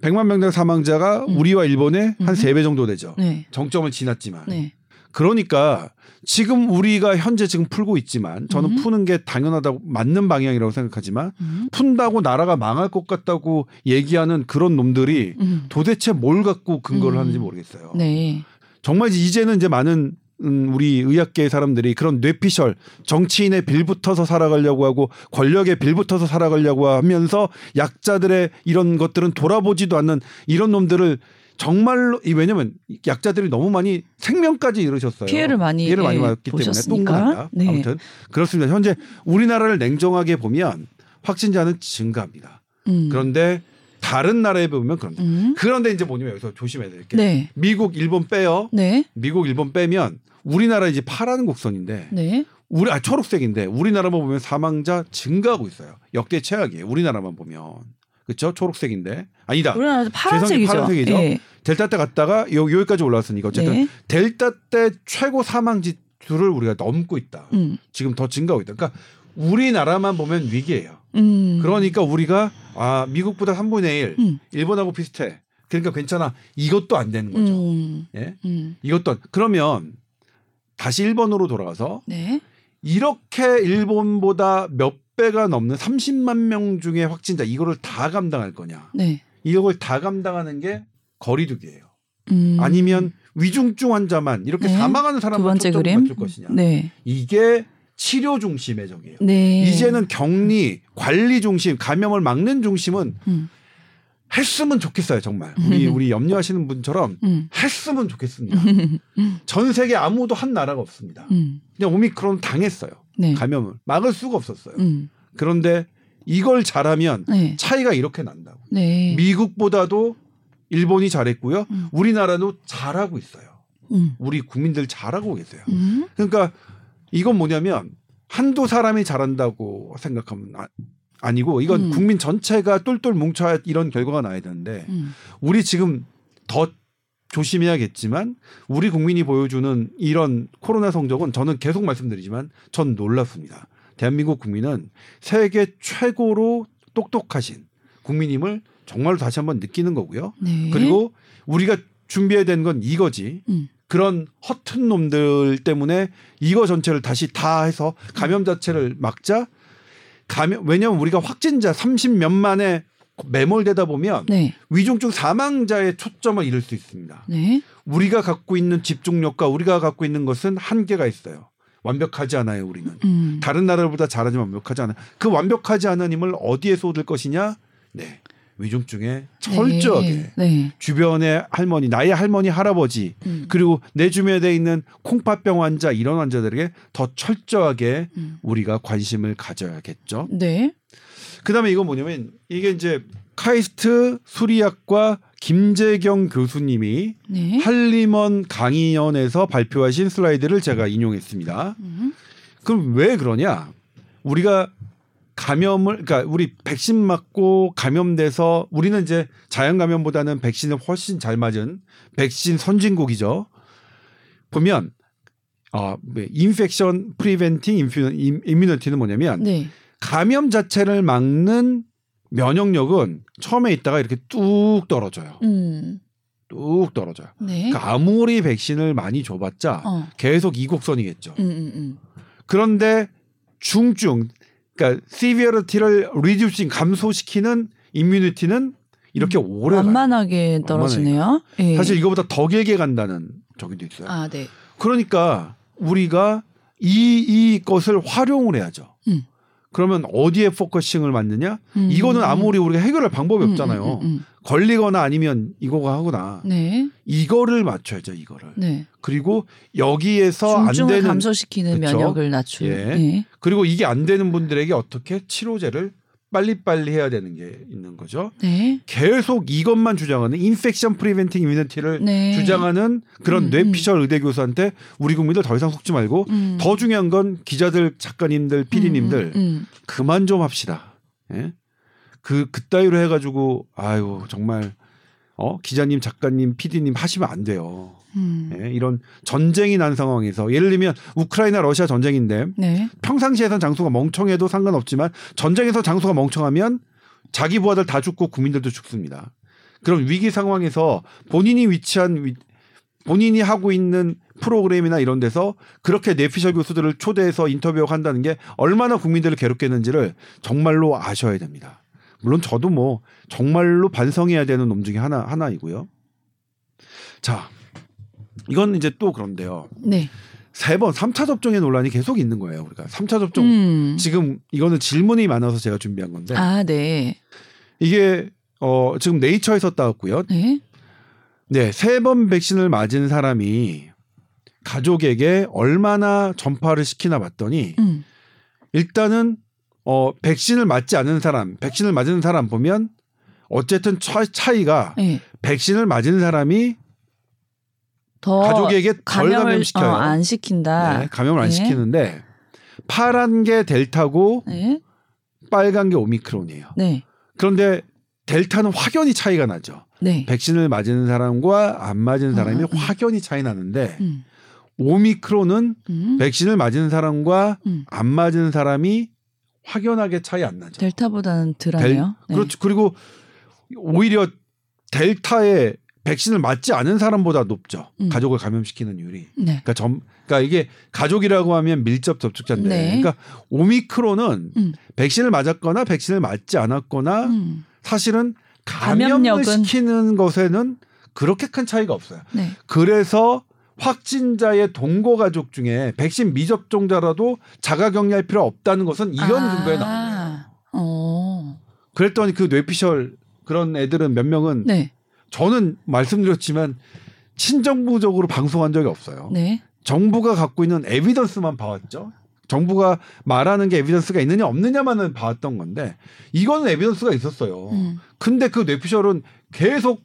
100만 명당 사망자가 음. 우리와 일본의 한 음. 세배 정도 되죠. 네. 정점을 지났지만. 네. 그러니까 지금 우리가 현재 지금 풀고 있지만 저는 음. 푸는 게 당연하다고 맞는 방향이라고 생각하지만 음. 푼다고 나라가 망할 것 같다고 얘기하는 그런 놈들이 음. 도대체 뭘 갖고 근거를 음. 하는지 모르겠어요. 네. 정말 이제는 이제 많은 음, 우리 의학계 사람들이 그런 뇌피셜 정치인의 빌붙어서 살아가려고 하고 권력에 빌붙어서 살아가려고 하면서 약자들의 이런 것들은 돌아보지도 않는 이런 놈들을 정말로 이 왜냐면 약자들이 너무 많이 생명까지 잃으셨어요. 피해를 많이, 피해를 많이 예, 받았기. 때문에 똥간다. 네. 아무튼 그렇습니다. 현재 우리나라를 냉정하게 보면 확진자는 증가합니다. 음. 그런데 다른 나라에 보면 그런데 음. 그런데 이제 뭐냐면 여기서 조심해야 될게 네. 미국, 일본 빼요. 네. 미국, 일본 빼면 우리나라 이제 파란 곡선인데 네. 우리 아 초록색인데 우리나라만 보면 사망자 증가하고 있어요. 역대 최악이에요. 우리나라만 보면 그렇죠? 초록색인데 아니다. 우리나라 파란색이죠. 파란색이죠. 예. 델타 때 갔다가 여, 여기까지 올라왔으니까 어쨌든 네. 델타 때 최고 사망 지 수를 우리가 넘고 있다. 음. 지금 더 증가하고 있다. 그러니까 우리나라만 보면 위기예요. 음. 그러니까 우리가 아 미국보다 3분의 1, 음. 일본하고 비슷해. 그러니까 괜찮아. 이것도 안 되는 거죠. 음. 예? 음. 이것도 안- 그러면 다시 일본으로 돌아가서 네. 이렇게 일본보다 몇 배가 넘는 30만 명 중에 확진자 이거를 다 감당할 거냐? 네. 이걸 다 감당하는 게 거리두기예요. 음. 아니면 위중증 환자만 이렇게 네. 사망하는 두 사람만 초점을 그림. 맞출 것이냐? 네. 이게 치료 중심의 적이에요. 네. 이제는 격리, 관리 중심, 감염을 막는 중심은 음. 했으면 좋겠어요, 정말. 우리 우리 염려하시는 분처럼 음. 했으면 좋겠습니다. 전 세계 아무도 한 나라가 없습니다. 음. 그냥 오미크론 당했어요. 네. 감염을 막을 수가 없었어요. 음. 그런데 이걸 잘하면 네. 차이가 이렇게 난다고. 네. 미국보다도 일본이 잘했고요. 음. 우리나라도 잘하고 있어요. 음. 우리 국민들 잘하고 계세요. 음. 그러니까 이건 뭐냐면 한두 사람이 잘한다고 생각하면 아, 니고 이건 음. 국민 전체가 똘똘 뭉쳐야 이런 결과가 나야 되는데 음. 우리 지금 더 조심해야겠지만 우리 국민이 보여주는 이런 코로나 성적은 저는 계속 말씀드리지만 전 놀랍습니다. 대한민국 국민은 세계 최고로 똑똑하신 국민임을 정말로 다시 한번 느끼는 거고요. 네. 그리고 우리가 준비해야 되는 건 이거지. 음. 그런 허튼 놈들 때문에 이거 전체를 다시 다 해서 감염 자체를 막자. 감염 왜냐하면 우리가 확진자 30몇 만에 매몰되다 보면 네. 위중증 사망자의 초점을 잃을 수 있습니다. 네. 우리가 갖고 있는 집중력과 우리가 갖고 있는 것은 한계가 있어요. 완벽하지 않아요, 우리는. 음. 다른 나라보다 잘하지만 완벽하지 않아요. 그 완벽하지 않은 힘을 어디에 쏟을 것이냐? 네. 위중증에 철저하게 네. 네. 주변의 할머니, 나의 할머니, 할아버지 음. 그리고 내 주변에 있는 콩팥병 환자 이런 환자들에게 더 철저하게 음. 우리가 관심을 가져야겠죠. 네. 그다음에 이건 뭐냐면 이게 이제 카이스트 수리학과 김재경 교수님이 네. 한림원 강의연에서 발표하신 슬라이드를 제가 인용했습니다. 음. 그럼 왜 그러냐? 우리가 감염을 그러니까 우리 백신 맞고 감염돼서 우리는 이제 자연 감염보다는 백신을 훨씬 잘 맞은 백신 선진국이죠. 보면 어 infection preventing immunity는 뭐냐면 네. 감염 자체를 막는 면역력은 처음에 있다가 이렇게 뚝 떨어져요. 음. 뚝 떨어져요. 네. 그러니까 아무리 백신을 많이 줘봤자 어. 계속 이 곡선이겠죠. 음, 음, 음. 그런데 중증 그러니까 severity를 reducing 감소시키는 immunity는 이렇게 음, 오래 완만하게 떨어지네요. 예. 사실 이거보다 더 길게 간다는 저기도 있어요. 아, 네. 그러니까 우리가 이, 이 것을 활용을 해야죠. 음. 그러면 어디에 focusing을 맞추느냐? 음. 이거는 아무리 우리가 해결할 방법이 음, 없잖아요. 음, 걸리거나 아니면 이거가 하거나 네. 이거를 맞춰야죠 이거를 네. 그리고 여기에서 안 되는 감소시키는 그쵸? 면역을 낮추 예. 네. 그리고 이게 안 되는 분들에게 어떻게 치료제를 빨리빨리 해야 되는 게 있는 거죠. 네. 계속 이것만 주장하는 infection preventing immunity를 네. 주장하는 그런 음, 뇌피셜 음. 의대 교수한테 우리 국민들 더 이상 속지 말고 음. 더 중요한 건 기자들, 작가님들, 피디님들 음, 음, 그만 좀 합시다. 예? 그 그따위로 해가지고 아유 정말 어 기자님 작가님 PD님 하시면 안 돼요. 음. 예, 이런 전쟁이 난 상황에서 예를 들면 우크라이나 러시아 전쟁인데 네. 평상시에선 장소가 멍청해도 상관없지만 전쟁에서 장소가 멍청하면 자기 부하들 다 죽고 국민들도 죽습니다. 그럼 위기 상황에서 본인이 위치한 위, 본인이 하고 있는 프로그램이나 이런 데서 그렇게 내피셜 교수들을 초대해서 인터뷰하고 한다는 게 얼마나 국민들을 괴롭겠는지를 정말로 아셔야 됩니다. 물론 저도 뭐 정말로 반성해야 되는 놈 중에 하나 하나이고요. 자, 이건 이제 또 그런데요. 네. 세 번, 3차 접종의 논란이 계속 있는 거예요. 우리가 3차 접종 음. 지금 이거는 질문이 많아서 제가 준비한 건데. 아, 네. 이게 어 지금 네이처에서 따왔고요. 네. 네, 세 번 백신을 맞은 사람이 가족에게 얼마나 전파를 시키나 봤더니 음. 일단은 어, 백신을 맞지 않은 사람, 백신을 맞은 사람 보면 어쨌든 차, 차이가 네. 백신을 맞은 사람이 더 가족에게 덜 감염시켜요. 어, 안 시킨다. 네, 감염을 안 네. 시키는데 파란 게 델타고 네. 빨간 게 오미크론이에요. 네. 그런데 델타는 확연히 차이가 나죠. 네. 백신을 맞은 사람과 안 맞은 사람이 음, 음. 확연히 차이 나는데 음. 오미크론은 음. 백신을 맞은 사람과 음. 안 맞은 사람이 확연하게 차이 안 나죠. 델타보다는 덜하네요. 네. 그렇죠. 그리고 오히려 델타에 백신을 맞지 않은 사람보다 높죠. 음. 가족을 감염시키는 율이. 네. 그러니까 점, 그러니까 이게 가족이라고 하면 밀접 접촉자인데, 네. 그러니까 오미크론은 음. 백신을 맞았거나 백신을 맞지 않았거나 음. 사실은 감염을 감염력은... 시키는 것에는 그렇게 큰 차이가 없어요. 네. 그래서 확진자의 동거 가족 중에 백신 미접종자라도 자가 격리할 필요 없다는 것은 이런 아. 근거에 나옵니다. 어. 그랬더니 그 뇌피셜 그런 애들은 몇 명은 네. 저는 말씀드렸지만 친정부적으로 방송한 적이 없어요. 네. 정부가 갖고 있는 에비던스만 봐왔죠. 정부가 말하는 게 에비던스가 있느냐 없느냐만은 봐왔던 건데 이거는 에비던스가 있었어요. 음. 근데 그 뇌피셜은 계속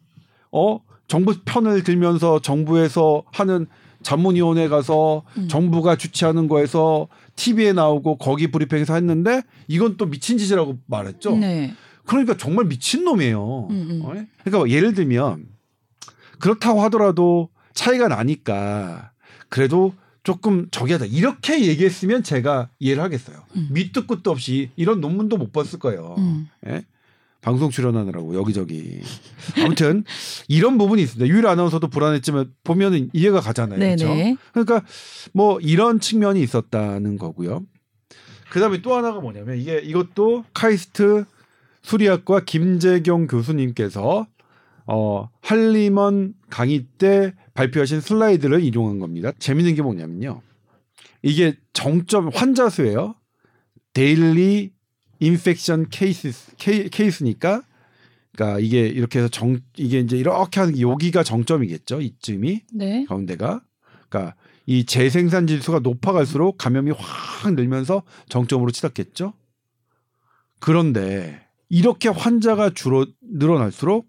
어 정부 편을 들면서 정부에서 하는 전문위원회 가서 음. 정부가 주최하는 거에서 TV에 나오고 거기 브리핑에서 했는데 이건 또 미친 짓이라고 말했죠. 네. 그러니까 정말 미친 놈이에요. 음, 음. 어? 그러니까 예를 들면 그렇다고 하더라도 차이가 나니까 그래도 조금 저기 하다 이렇게 얘기했으면 제가 이해를 하겠어요. 음. 밑도 끝도 없이 이런 논문도 못 봤을 거예요. 음. 예? 방송 출연하느라고 여기저기 아무튼 이런 부분이 있습니다. 유일 아나운서도 불안했지만 보면은 이해가 가잖아요. 그렇죠? 그러니까 뭐 이런 측면이 있었다는 거고요. 그다음에 또 하나가 뭐냐면 이게 이것도 카이스트 수리학과 김재경 교수님께서 어 할리먼 강의 때 발표하신 슬라이드를 이용한 겁니다. 재밌는 게 뭐냐면요. 이게 정점 환자 수예요. daily infection case case니까 그러니까 이게 이렇게 해서 정 이게 이제 이렇게 하는 게 여기가 정점이겠죠. 이쯤이 네. 가운데가 그러니까 이 재생산 지수가 높아갈수록 감염이 확 늘면서 정점으로 치닫겠죠. 그런데 이렇게 환자가 줄어 늘어날수록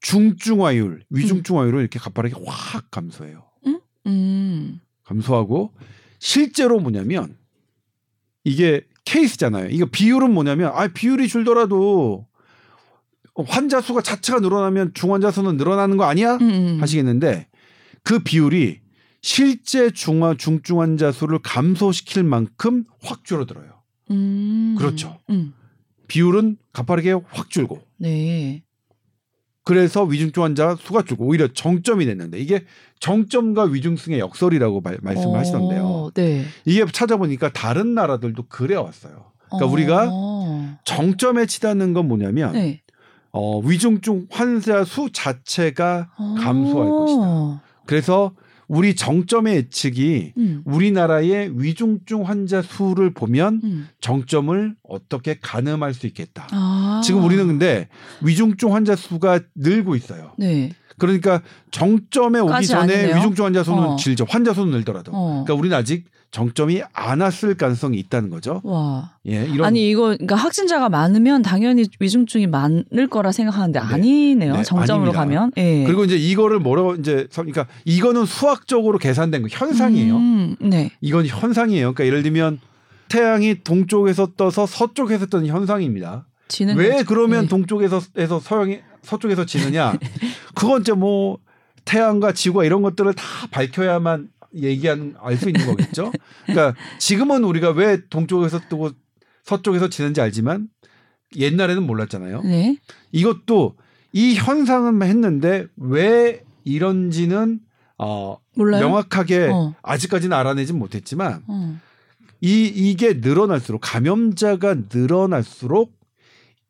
중증화율, 위중증화율은 이렇게 가파르게 확 감소해요. 음? 음. 감소하고 실제로 뭐냐면 이게 케이스잖아요. 이거 비율은 뭐냐면 아 비율이 줄더라도 환자 수가 자체가 늘어나면 중환자 수는 늘어나는 거 아니야? 음, 음. 하시겠는데 그 비율이 실제 중화 중증 환자 수를 감소시킬 만큼 확 줄어들어요. 음. 그렇죠. 음. 비율은 가파르게 확 줄고. 네. 그래서 위중증 환자 수가 줄고 오히려 정점이 됐는데 이게 정점과 위중증의 역설이라고 말, 말씀을 어, 하시던데요. 네. 이게 찾아보니까 다른 나라들도 그래 왔어요. 그러니까 어. 우리가 정점에 치닫는 건 뭐냐면 네. 어, 위중증 환자 수 자체가 감소할 어. 것이다. 그래서 우리 정점의 예측이 음. 우리나라의 위중증 환자 수를 보면 음. 정점을 어떻게 가늠할 수 있겠다. 아. 지금 우리는 근데 위중증 환자 수가 늘고 있어요. 네. 그러니까 정점에 오기 전에 아니네요? 위중증 환자 수는 어. 질죠. 환자 수는 늘더라도. 어. 그러니까 우리는 아직 정점이 안 왔을 가능성이 있다는 거죠. 와. 예, 이런 아니 이거 그러니까 확진자가 많으면 당연히 위중증이 많을 거라 생각하는데 네. 아니네요. 네, 정점으로 아닙니다. 가면. 예. 그리고 이제 이거를 뭐라고 이제 그러니까 이거는 수학적으로 계산된 거 현상이에요. 음, 네. 이건 현상이에요. 그러니까 예를 들면 태양이 동쪽에서 떠서 서쪽에서 뜨는 현상입니다. 왜 거죠. 그러면 네. 동쪽에서 에서 서양이 서쪽에서 지느냐? 그건 이제 뭐 태양과 지구와 이런 것들을 다 밝혀야만 얘기한 알 수 있는 거겠죠. 그러니까 지금은 우리가 왜 동쪽에서 뜨고 서쪽에서 지는지 알지만 옛날에는 몰랐잖아요. 네. 이것도 이 현상은 했는데 왜 이런지는 어 몰라요? 명확하게 어. 아직까지는 알아내진 못했지만 어. 이 이게 늘어날수록 감염자가 늘어날수록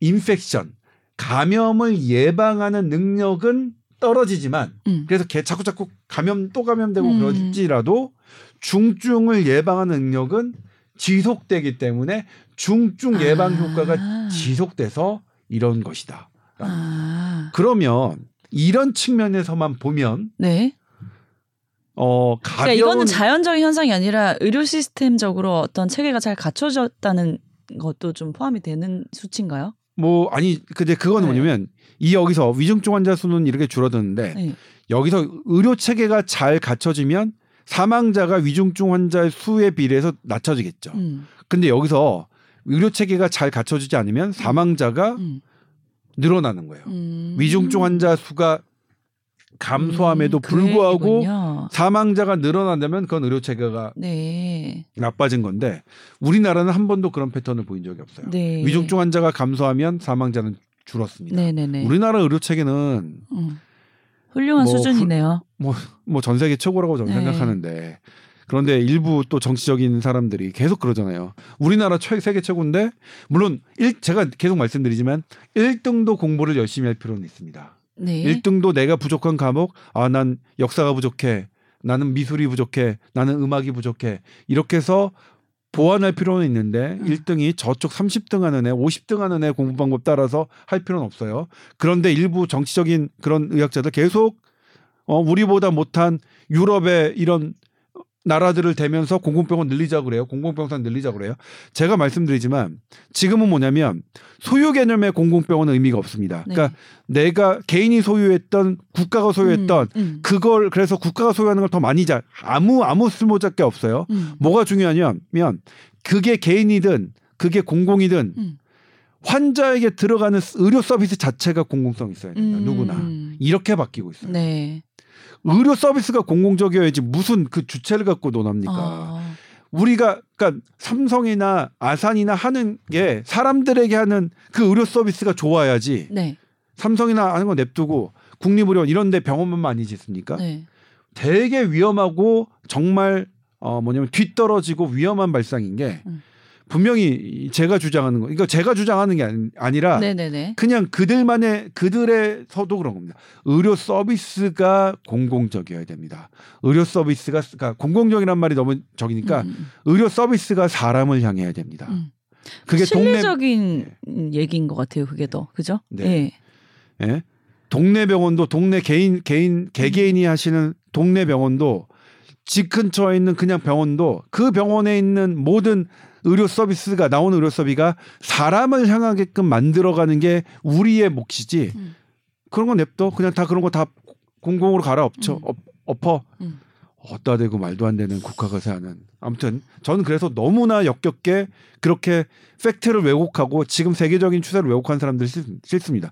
인펙션 감염을 예방하는 능력은 떨어지지만 음. 그래서 개 자꾸 자꾸 감염 또 감염되고 음. 그러지라도 중증을 예방하는 능력은 지속되기 때문에 중증 예방 아. 효과가 지속돼서 이런 것이다. 아. 그러면 이런 측면에서만 보면 네. 어, 가벼운 그러니까 이거는 자연적인 현상이 아니라 의료 시스템적으로 어떤 체계가 잘 갖춰졌다는 것도 좀 포함이 되는 수치인가요? 뭐 아니 근데 그거는 네. 뭐냐면 이 여기서 위중증 환자 수는 이렇게 줄어드는데 네. 여기서 의료 체계가 잘 갖춰지면 사망자가 위중증 환자의 수에 비례해서 낮춰지겠죠. 음. 근데 여기서 의료 체계가 잘 갖춰지지 않으면 사망자가 음. 늘어나는 거예요. 음. 위중증 환자 수가 감소함에도 음, 불구하고 그 사망자가 늘어난다면 그건 의료 체계가 네. 나빠진 건데 우리나라는 한 번도 그런 패턴을 보인 적이 없어요. 네. 위중증 환자가 감소하면 사망자는 줄었습니다. 네네네. 우리나라 의료 체계는 음. 훌륭한 뭐, 수준이네요. 뭐 뭐 전 세계 최고라고 저는 네. 생각하는데 그런데 일부 또 정치적인 사람들이 계속 그러잖아요. 우리나라 최, 세계 최고인데 물론 일, 제가 계속 말씀드리지만 1등도 공부를 열심히 할 필요는 있습니다. 네. 1등도 내가 부족한 과목 아 난 역사가 부족해. 나는 미술이 부족해. 나는 음악이 부족해. 이렇게 해서 보완할 필요는 있는데 음. 1등이 저쪽 30등 하는 애, 50등 하는 애 공부 방법 따라서 할 필요는 없어요. 그런데 일부 정치적인 그런 의학자들 계속 어 우리보다 못한 유럽의 이런 나라들을 대면서 공공병원 늘리자 그래요. 공공병상 늘리자 그래요. 제가 말씀드리지만 지금은 뭐냐면 소유 개념의 공공병원은 의미가 없습니다. 네. 그러니까 내가 개인이 소유했던 국가가 소유했던 음, 음. 그걸 그래서 국가가 소유하는 걸 더 많이 자 아무 아무 쓸모잡 게 없어요. 음. 뭐가 중요하냐면 그게 개인이든 그게 공공이든 음. 환자에게 들어가는 의료 서비스 자체가 공공성 있어야 된다. 음. 누구나 이렇게 바뀌고 있어요. 네. 의료 서비스가 공공적이어야지 무슨 그 주체를 갖고 논합니까? 아. 우리가 그러니까 삼성이나 아산이나 하는 게 사람들에게 하는 그 의료 서비스가 좋아야지. 네. 삼성이나 하는 거 냅두고 국립의료원 이런 데 병원만 많이 짓습니까? 네. 되게 위험하고 정말 어 뭐냐면 뒤떨어지고 위험한 발상인 게 음. 분명히 제가 주장하는 거, 이거 제가 주장하는 게 아니, 라 그냥 그들만의 그들의서도 그런 겁니다. 의료 서비스가 공공적이어야 됩니다. 의료 서비스가 그러니까 공공적이란 말이 너무 적이니까 음. 음. 의료 서비스가 사람을 향해야 됩니다. 음. 그게 실내적인 동네... 얘기인 것 같아요. 그게 더 그죠? 네. 예. 네. 동네 병원도 동네 개인 개인 개개인이 하시는 동네 병원도 집 근처에 있는 그냥 병원도 그 병원에 있는 모든 의료 서비스가 나오는 의료 서비가 사람을 향하게끔 만들어가는 게 우리의 몫이지 음. 그런 거 냅둬 그냥 다 그런 거 다 공공으로 갈아 엎쳐 음. 엎, 어 음. 어따 대고 말도 안 되는 국가가 사는 아무튼 저는 그래서 너무나 역겹게 그렇게 팩트를 왜곡하고 지금 세계적인 추세를 왜곡한 사람들이 싫, 습니다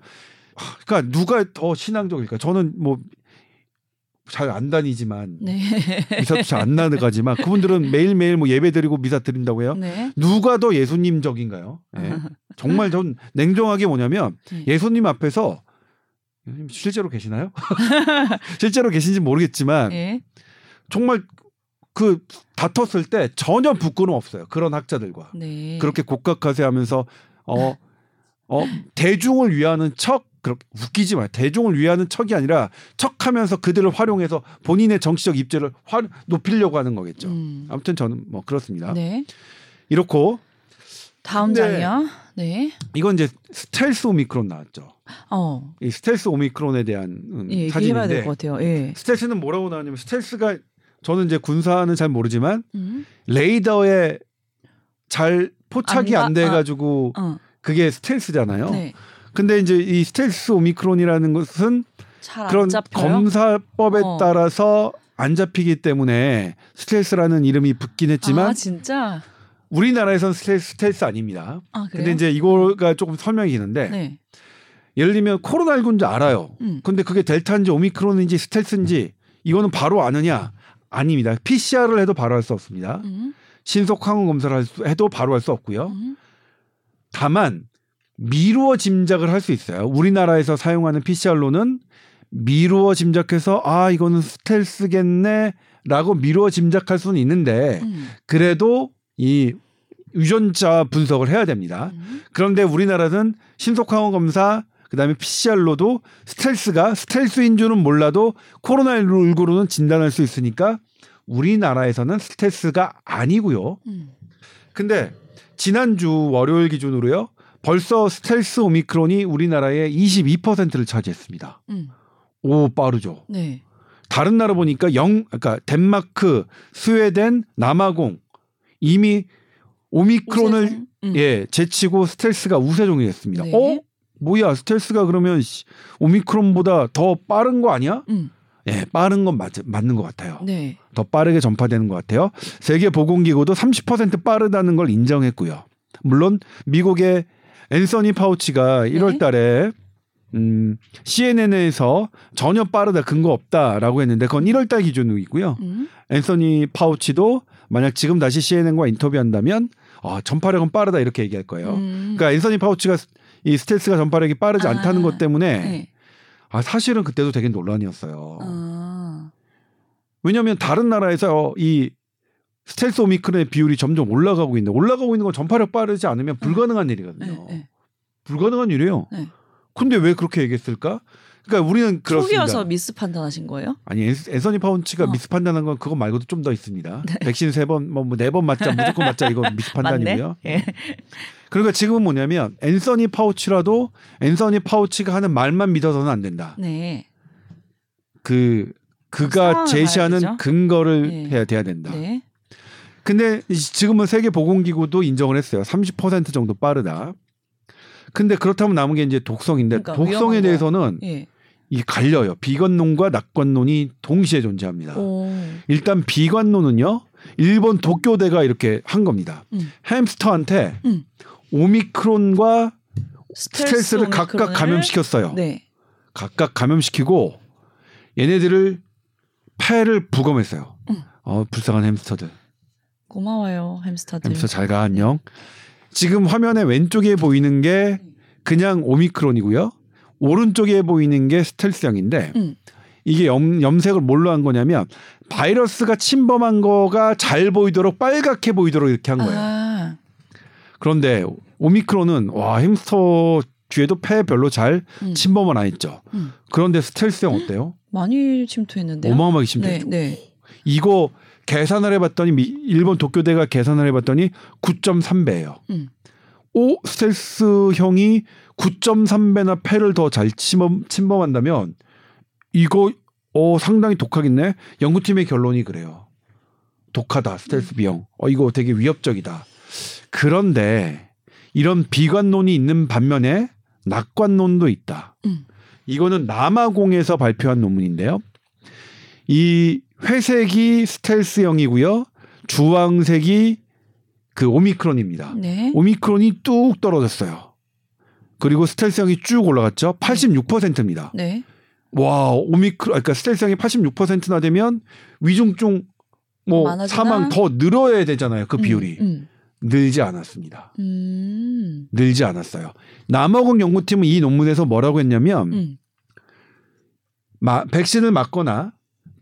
그러니까 누가 더 신앙적일까? 저는 뭐 잘 안 다니지만 네. 미사도 잘 안 나가지만 그분들은 매일매일 뭐 예배 드리고 미사 드린다고 해요. 네. 누가 더 예수님적인가요? 네. 정말 전 냉정하게 뭐냐면 네. 예수님 앞에서 실제로 계시나요? 실제로 계신지 모르겠지만 네. 정말 그 다퉜을 때 전혀 부끄럼 없어요. 그런 학자들과 네. 그렇게 곡각하세 하면서 어, 어 대중을 위하는 척 그렇게 웃기지 마요. 대중을 위하는 척이 아니라 척하면서 그들을 활용해서 본인의 정치적 입지를 화, 높이려고 하는 거겠죠. 음. 아무튼 저는 뭐 그렇습니다. 네. 이렇고 다음 장이요. 네. 이건 이제 스텔스 오미크론 나왔죠. 어. 이 스텔스 오미크론에 대한 음, 예, 사진인데 될것 같아요. 예. 스텔스는 뭐라고 나왔냐면 스텔스가 저는 이제 군사는 잘 모르지만 음. 레이더에 잘 포착이 안, 안 돼가지고 아, 어. 그게 스텔스잖아요. 네. 근데 이제 이 스텔스 오미크론이라는 것은 그런 검사법에 어. 따라서 안 잡히기 때문에 스텔스라는 이름이 붙긴 했지만 아, 진짜 우리나라에선 스텔스, 스텔스 아닙니다. 아, 근데 이제 이거가 조금 설명이 있는데 네. 예를 들면 코로나19인지 알아요. 음. 근데 그게 델타인지 오미크론인지 스텔스인지 이거는 바로 아느냐? 아닙니다. PCR을 해도 바로 할 수 없습니다. 음. 신속 항원 검사를 해도 바로 할 수 없고요. 음. 다만 미루어 짐작을 할 수 있어요. 우리나라에서 사용하는 PCR로는 미루어 짐작해서 아 이거는 스텔스겠네라고 미루어 짐작할 수는 있는데 음. 그래도 이 유전자 분석을 해야 됩니다. 음. 그런데 우리나라는 신속항원 검사 그다음에 PCR로도 스텔스가 스텔스인 줄은 몰라도 코로나19로는 진단할 수 있으니까 우리나라에서는 스텔스가 아니고요. 음. 근데 지난주 월요일 기준으로요. 벌써 스텔스 오미크론이 우리나라의 22%를 차지했습니다. 음. 오 빠르죠. 네. 다른 나라 보니까 영 그러니까 덴마크, 스웨덴, 남아공 이미 오미크론을 음. 예 제치고 스텔스가 우세종이 됐습니다. 네. 어? 뭐야 스텔스가 그러면 오미크론보다 더 빠른 거 아니야? 음. 예, 빠른 건 맞, 맞는 것 같아요. 네. 더 빠르게 전파되는 것 같아요. 세계 보건기구도 30% 빠르다는 걸 인정했고요. 물론 미국의 앤서니 파우치가 1월 달에 음, CNN에서 전혀 빠르다 근거 없다라고 했는데 그건 1월 달 기준이고요. 음. 앤서니 파우치도 만약 지금 다시 CNN과 인터뷰한다면 어, 전파력은 빠르다 이렇게 얘기할 거예요. 음. 그러니까 앤서니 파우치가 이 스텔스가 전파력이 빠르지 아. 않다는 것 때문에 네. 아 사실은 그때도 되게 논란이었어요. 아. 왜냐하면 다른 나라에서 이 스텔스 오미크론의 비율이 점점 올라가고 있는데 올라가고 있는 건 전파력 빠르지 않으면 불가능한 일이거든요. 네, 네. 불가능한 일이에요. 네. 근데 왜 그렇게 얘기했을까? 그러니까 우리는 그렇습니다. 초기여서 미스 판단하신 거예요? 아니 앤서니 파우치가 어. 미스 판단한 건 그거 말고도 좀 더 있습니다. 백신 세 번뭐네번 맞자 무조건 맞자 이거 미스 판단이고요. 맞네. 예. 그러니까 지금은 뭐냐면 앤서니 파우치라도 앤서니 파우치가 하는 말만 믿어서는 안 된다. 네. 그 그가 제시하는. 근거를 네. 해야 돼야 된다. 네. 근데 이- 지금은 세계 보건기구도 인정을 했어요. 30% 정도 빠르다. 근데 그렇다면 남은 게 이제 독성인데 그러니까 독성에 대해서는 예. 이 갈려요. 비관론과 낙관론이 동시에 존재합니다. 오. 일단 비관론은요. 일본 도쿄대가 이렇게 한 겁니다. 음. 햄스터한테 음. 오미크론과 스텔스 스트레스 를 각각 감염시켰어요. 네. 각각 감염시키고 얘네들을 폐를 부검했어요. 음. 어, 불쌍한 햄스터들. 고마워요 햄스터들. 햄스터 잘 가 안녕. 지금 화면에 왼쪽에 보이는 게 그냥 오미크론이고요. 오른쪽에 보이는 게 스텔스형인데 음. 이게 염, 염색을 뭘로 한 거냐면 바이러스가 침범한 거가 잘 보이도록 빨갛게 보이도록 이렇게 한 거예요. 아. 그런데 오미크론은 와 햄스터 뒤에도 폐 별로 잘 음. 침범을 안 했죠. 음. 그런데 스텔스형 어때요? 많이 침투했는데요. 어마어마하게 침투했죠. 네, 네. 이거 계산을 해봤더니 미- 일본 도쿄대가 계산을 해봤더니 9.3배예요. 음. 오 스텔스형이 9.3배나 폐를 더 잘 침범 침범한다면 이거 어 상당히 독하겠네. 연구팀의 결론이 그래요. 독하다 스텔스 B형. 어 이거 되게 위협적이다. 그런데 이런 비관론이 있는 반면에 낙관론도 있다. 음. 이거는 남아공에서 발표한 논문인데요. 이 회색이 스텔스형이고요. 주황색이 그 오미크론입니다. 네. 오미크론이 뚝 떨어졌어요. 그리고 스텔스형이 쭉 올라갔죠. 86%입니다. 네. 와, 오미크론, 그러니까 스텔스형이 86%나 되면 위중증 뭐 많아지나? 사망 더 늘어야 되잖아요. 그 음, 비율이. 음. 늘지 않았습니다. 음. 늘지 않았어요. 남아공 연구팀은 이 논문에서 뭐라고 했냐면 음. 마- 백신을 맞거나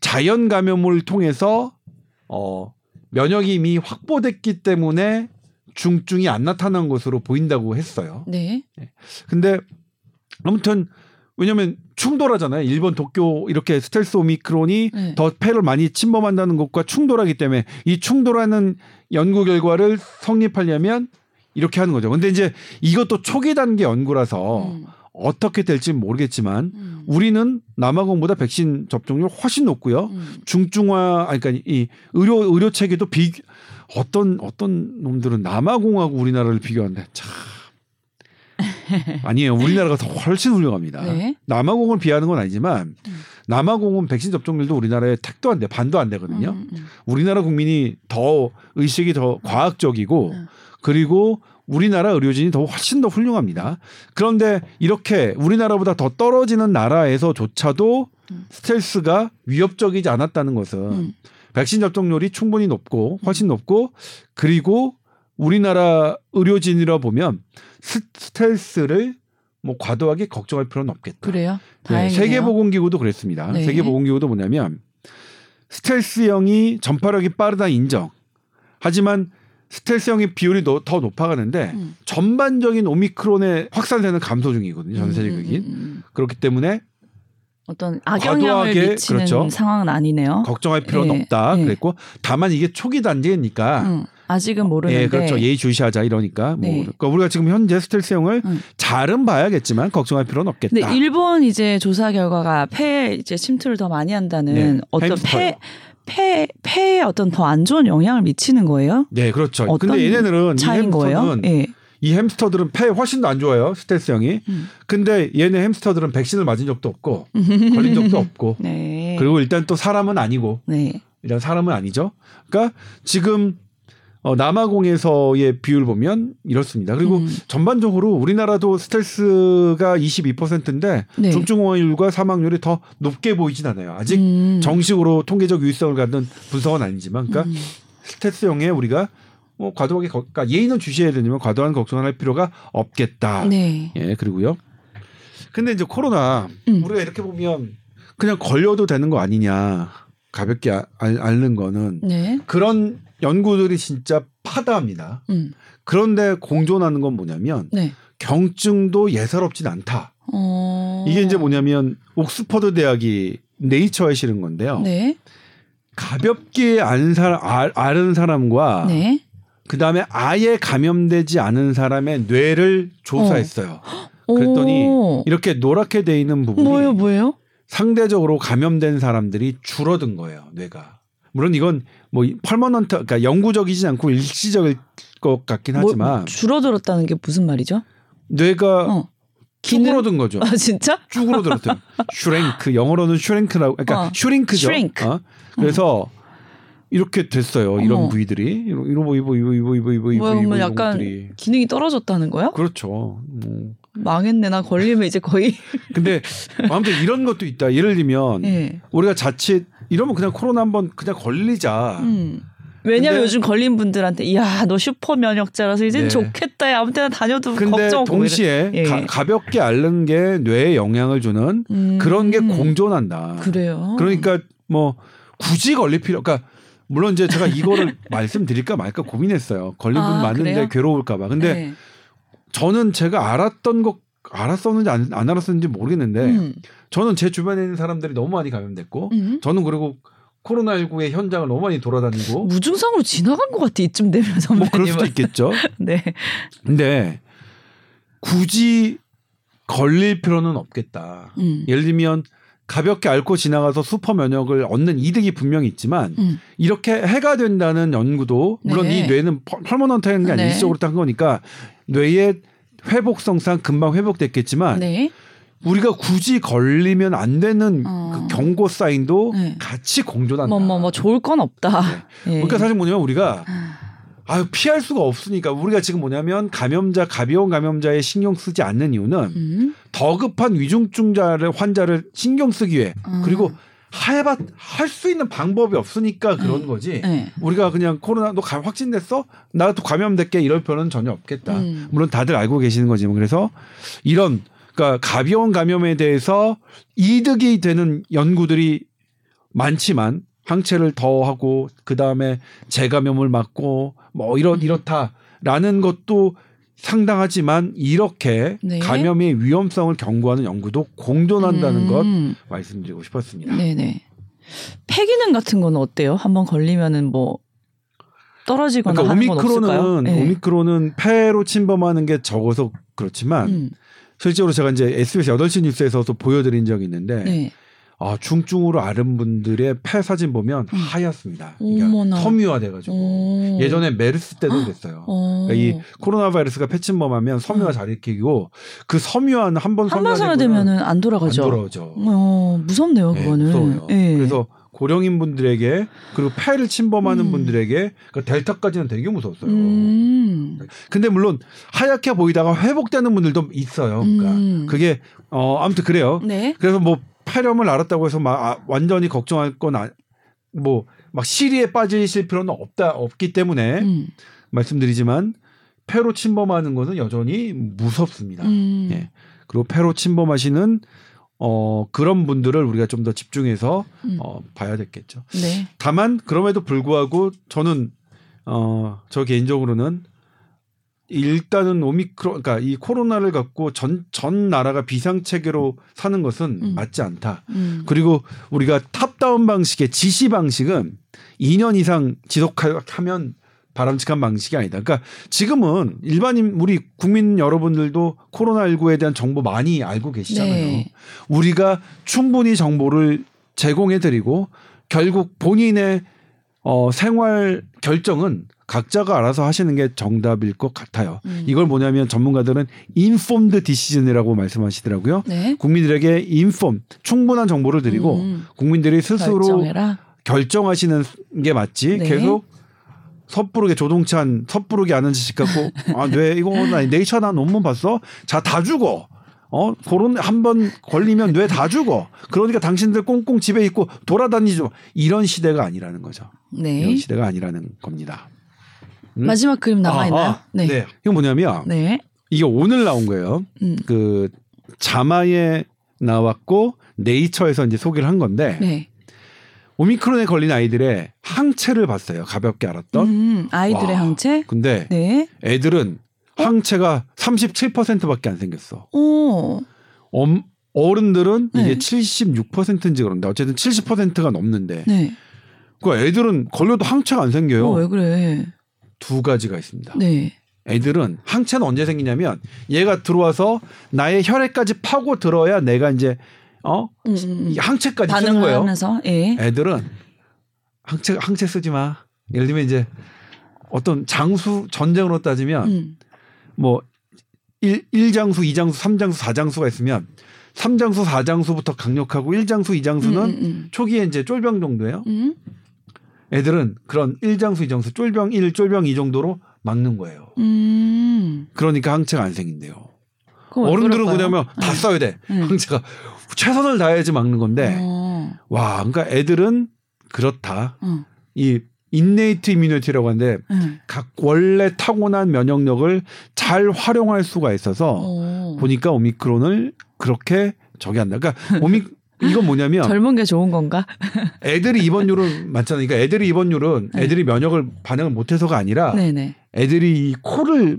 자연 감염을 통해서 어, 면역이 이미 확보됐기 때문에 중증이 안 나타난 것으로 보인다고 했어요. 네. 근데 아무튼 왜냐면 충돌하잖아요. 일본 도쿄 이렇게 스텔스 오미크론이 네. 더 폐를 많이 침범한다는 것과 충돌하기 때문에 이 충돌하는 연구 결과를 성립하려면 이렇게 하는 거죠. 근데 이제 이것도 초기 단계 연구라서 음. 어떻게 될지 는 모르겠지만 음. 우리는 남아공보다 백신 접종률 훨씬 높고요. 음. 중증화 아니 그러니까 이 의료 의료 체계도 비 어떤 어떤 놈들은 남아공하고 우리나라를 비교하는데 참 아니에요. 우리나라가 더 훨씬 훌륭합니다. 네. 남아공을 비하는 건 아니지만 음. 남아공은 백신 접종률도 우리나라의 택도 안 돼, 반도 안 되거든요. 음, 음. 우리나라 국민이 더 의식이 더 과학적이고 음. 그리고 우리나라 의료진이 더 훨씬 더 훌륭합니다. 그런데 이렇게 우리나라보다 더 떨어지는 나라에서조차도 음. 스텔스가 위협적이지 않았다는 것은 음. 백신 접종률이 충분히 높고 훨씬 높고 그리고 우리나라 의료진이라 보면 스- 스텔스를 뭐 과도하게 걱정할 필요는 없겠다. 그래요? 네. 세계보건기구도 그랬습니다. 네. 세계보건기구도 뭐냐면 스텔스형이 전파력이 빠르다 인정. 하지만 스텔스형의 비율이 더, 더 높아가는데 음. 전반적인 오미크론의 확산세는 감소 중이거든요. 전 세계적인. 음, 음, 음. 그렇기 때문에 어떤 악영향을 과도하게, 미치는 그렇죠. 상황은 아니네요. 걱정할 필요는 예, 없다. 예. 그랬고 다만 이게 초기 단계니까 음, 아직은 모르는데. 예, 그렇죠. 예의 주시하자 이러니까 뭐 네. 그러니까 우리가 지금 현재 스텔스형을 음. 잘은 봐야겠지만 걱정할 필요는 없겠다. 근데 일본 이제 조사 결과가 폐 이제 침투를 더 많이 한다는 네, 어떤. 폐, 폐, 폐에 어떤 더 안 좋은 영향을 미치는 거예요? 네, 그렇죠. 근데 얘네들은 이 차인 거예요? 예. 이 햄스터들은 폐 훨씬 더 안 좋아요. 스텔스형이. 음. 근데 얘네 햄스터들은 백신을 맞은 적도 없고 걸린 적도 없고 네. 그리고 일단 또 사람은 아니고 네. 일단 사람은 아니죠. 그러니까 지금 어, 남아공에서의 비율 보면 이렇습니다. 그리고 음. 전반적으로 우리나라도 스텔스가 22%인데 네. 중증화율과 사망률이 더 높게 보이진 않아요. 아직 음. 정식으로 통계적 유의성을 갖는 분석은 아니지만, 그러니까 음. 스텔스형에 우리가 뭐 과도하게 거- 그러니까 예의는 주시해야 되지만 과도한 걱정을 할 필요가 없겠다. 네. 예, 그리고요. 근데 이제 코로나 음. 우리가 이렇게 보면 그냥 걸려도 되는 거 아니냐 가볍게 아- 알, 앓는 거는 네. 그런 연구들이 진짜 파다합니다. 음. 그런데 공존하는 건 뭐냐면 네. 경증도 예사롭진 않다. 어. 이게 이제 뭐냐면 옥스퍼드 대학이 네이처에 실은 건데요. 네. 가볍게 앓은 사람, 앓은 사람과 네. 그 다음에 아예 감염되지 않은 사람의 뇌를 조사했어요. 어. 그랬더니 이렇게 노랗게 돼 있는 부분이 뭐예요, 뭐예요? 상대적으로 감염된 사람들이 줄어든 거예요, 뇌가. 물론 이건 뭐 permanent, 그러니까 영구적이지 않고 일시적일 것 같긴 뭐, 하지만 줄어들었다는 게 무슨 말이죠? 뇌가 어. 쭈그러든 거죠. 아 진짜? 쭈그러들었대. shrank 영어로는 shrank라고 그러니까 어. shrink죠. shrink. 어? 그래서 이렇게 됐어요. 이런 어머. 부위들이 이러 이러 이보 이보 이보 이보 이보 이보 이보 약간 부위들이. 기능이 떨어졌다는 거야? 그렇죠. 뭐. 망했네 나 걸리면 이제 거의. 근데 아무튼 이런 것도 있다. 예를 들면 네. 우리가 자칫 이러면 그냥 코로나 한번 그냥 걸리자. 음. 왜냐면 요즘 걸린 분들한테 야너 슈퍼 면역자라서 이제 네. 좋겠다. 야, 아무 때나 다녀도 근데 걱정. 동시에 예. 가, 볍게 앓는 게 뇌에 영향을 주는 음. 그런 게 공존한다. 그래요. 그러니까 뭐 굳이 걸릴 필요. 그러니까 물론 이제 제가 이거를 말씀드릴까 말까 고민했어요. 걸린 분 아, 많은데 그래요? 괴로울까봐. 근데 네. 저는 제가 알았던 것 알았었는지 안, 안 알았었는지 모르겠는데 음. 저는 제 주변에 있는 사람들이 너무 많이 감염됐고 음. 저는 그리고 코로나19의 현장을 너무 많이 돌아다니고 무증상으로 지나간 것 같아 이쯤 되면 선배님. 뭐 그럴 수도 있겠죠. 네. 근데 굳이 걸릴 필요는 없겠다. 음. 예를 들면 가볍게 앓고 지나가서 슈퍼 면역을 얻는 이득이 분명히 있지만 음. 이렇게 해가 된다는 연구도 물론 네. 이 뇌는 펄모넌트한 게 아니라 네. 일시적으로 딴 거니까 뇌의 회복성상 금방 회복됐겠지만 네. 우리가 굳이 걸리면 안 되는 어. 그 경고 사인도 네. 같이 공존한다. 뭐, 뭐, 뭐, 좋을 건 없다. 네. 네. 그러니까 사실 뭐냐면 우리가 아유, 피할 수가 없으니까 우리가 지금 뭐냐면 감염자, 가벼운 감염자에 신경 쓰지 않는 이유는 음. 더 급한 위중증자를 환자를 신경 쓰기 위해 음. 그리고 해봐 할수 있는 방법이 없으니까 그런 네. 거지. 네. 우리가 그냥 코로나 너 확진됐어? 나도 감염됐게 이럴 필요는 전혀 없겠다. 음. 물론 다들 알고 계시는 거지만 그래서 이런 그러니까 가벼운 감염에 대해서 이득이 되는 연구들이 많지만 항체를 더 하고 그 다음에 재감염을 막고 뭐 이런 음. 이렇다라는 것도 상당하지만 이렇게 네. 감염의 위험성을 경고하는 연구도 공존한다는 음. 것 말씀드리고 싶었습니다. 네네. 폐기능 같은 건 어때요? 한번 걸리면은 뭐 떨어지거나 그러니까 오미크론은 네. 오미크론은 폐로 침범하는 게 적어서 그렇지만 음. 실제로 제가 이제 SBS 8시 뉴스에서도 보여드린 적이 있는데 네. 아, 중증으로 앓은 분들의 폐 사진 보면 음. 하얗습니다. 그러니까 섬유화돼가지고 예전에 메르스 때도 됐어요. 어. 그러니까 이 코로나 바이러스가 폐침범하면 섬유화 음. 잘 일으키고 그 섬유화는 한 번 섬유화되면은 안 돌아가죠. 안 돌아오죠. 어, 무섭네요, 네, 그거는. 네. 그래서 고령인 분들에게 그리고 폐를 침범하는 음. 분들에게 그 델타까지는 되게 무서웠어요. 음. 근데 물론 하얗게 보이다가 회복되는 분들도 있어요. 그러니까 음. 그게 어 아무튼 그래요. 네. 그래서 뭐 폐렴을 알았다고 해서 막 아, 완전히 걱정할 건 아, 뭐막 시리에 빠지실 필요는 없다 없기 때문에 음. 말씀드리지만 폐로 침범하는 것은 여전히 무섭습니다. 음. 예. 그리고 폐로 침범하시는 어 그런 분들을 우리가 좀 더 집중해서 음. 어 봐야 됐겠죠. 네. 다만 그럼에도 불구하고 저는 어저 개인적으로는 일단은 오미크론, 그러니까 이 코로나를 갖고 전, 전 나라가 비상 체계로 사는 것은 음. 맞지 않다. 음. 그리고 우리가 탑다운 방식의 지시 방식은 2년 이상 지속하면 바람직한 방식이 아니다. 그러니까 지금은 일반인 우리 국민 여러분들도 코로나19에 대한 정보 많이 알고 계시잖아요. 네. 우리가 충분히 정보를 제공해 드리고 결국 본인의 어 생활 결정은 각자가 알아서 하시는 게 정답일 것 같아요. 음. 이걸 뭐냐면 전문가들은 informed decision이라고 말씀하시더라고요. 네. 국민들에게 inform 충분한 정보를 드리고 음. 국민들이 스스로 결정해라. 결정하시는 게 맞지. 네. 계속 섣부르게 조동찬 섣부르게 아는 지식 갖고 아뇌 이거 나 네이처 나 논문 봤어? 자 다 죽어. 어, 코로나 한번 걸리면 뇌 다 죽어. 그러니까 당신들 꽁꽁 집에 있고 돌아다니죠. 이런 시대가 아니라는 거죠. 네. 이런 시대가 아니라는 겁니다. 음? 마지막 그림 남아 아, 있나요? 아, 네. 네. 이거 뭐냐면 네. 이게 오늘 나온 거예요. 음. 그 자마에 나왔고 네이처에서 이제 소개를 한 건데 네. 오미크론에 걸린 아이들의 항체를 봤어요. 가볍게 알았던 음, 아이들의 와, 항체. 근데 네. 애들은 어? 항체가 37%밖에 안 생겼어. 오. 엄, 어른들은 네. 이게 76%인지 그런데 어쨌든 70%가 넘는데 네. 그 애들은 걸려도 항체가 안 생겨요. 어, 왜 그래? 두 가지가 있습니다. 네. 애들은 항체는 언제 생기냐면 얘가 들어와서 나의 혈액까지 파고 들어야 내가 이제 어 음, 음, 음. 항체까지 쓰는 거예요. 예. 애들은 항체 항체 쓰지 마. 예를 들면 이제 어떤 장수 전쟁으로 따지면 음. 뭐 1, 1장수, 2장수, 3장수, 4장수가 있으면 3장수, 4장수부터 강력하고 1장수, 2장수는 음, 음, 초기에 이제 쫄병 정도예요. 애들은 그런 1장수, 2장수, 쫄병 1, 쫄병 2 정도로 막는 거예요. 음. 그러니까 항체가 안 생긴대요. 어른들은 그냐면 다 네. 써야 돼. 네. 항체가 최선을 다해야지 막는 건데 어. 와, 그러니까 애들은 그렇다. 어. 이 innate immunity라고 하는데 음. 각 원래 타고난 면역력을 잘 활용할 수가 있어서 오. 보니까 오미크론을 그렇게 저기 한다. 그러니까 오미 이건 뭐냐면 젊은 게 좋은 건가? 애들이 입원율은 많잖아요. 그러니까 애들이 입원율은 네. 애들이 면역을 반응을 못해서가 아니라 네네. 애들이 이 코를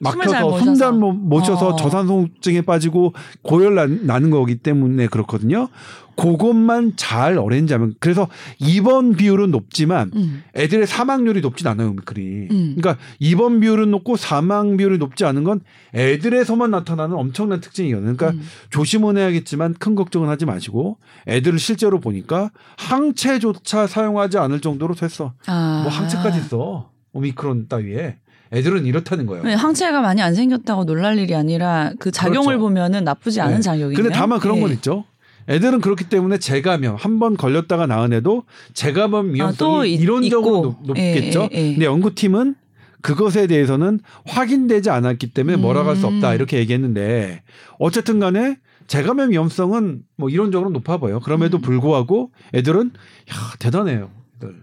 막혀서 숨잘 못 쉬어서 어. 저산소증에 빠지고 고열 나, 는 거기 때문에 그렇거든요. 그것만 잘 어렌지하면 그래서 입원 비율은 높지만 음. 애들의 사망률이 높진 않아요 오미크론이. 음. 그러니까 입원 비율은 높고 사망 비율이 높지 않은 건 애들에서만 나타나는 엄청난 특징이거든요. 그러니까 음. 조심은 해야겠지만 큰 걱정은 하지 마시고 애들을 실제로 보니까 항체조차 사용하지 않을 정도로 됐어. 아. 뭐 항체까지 있어 오미크론 따위에. 애들은 이렇다는 거예요. 네, 항체가 많이 안 생겼다고 놀랄 일이 아니라 그 작용을 그렇죠. 보면은 나쁘지 않은 네. 작용이에요. 근데 다만 그런 네. 건 있죠. 애들은 그렇기 때문에 재감염 한 번 걸렸다가 나은 애도 재감염 위험성이 아, 이론적으로 높, 겠죠 예, 예, 예. 근데 연구팀은 그것에 대해서는 확인되지 않았기 때문에 뭐라고 할 수 없다 음. 이렇게 얘기했는데 어쨌든 간에 재감염 위험성은 뭐 이론적으로 높아 보여. 그럼에도 음. 불구하고 애들은 야 대단해요. 애들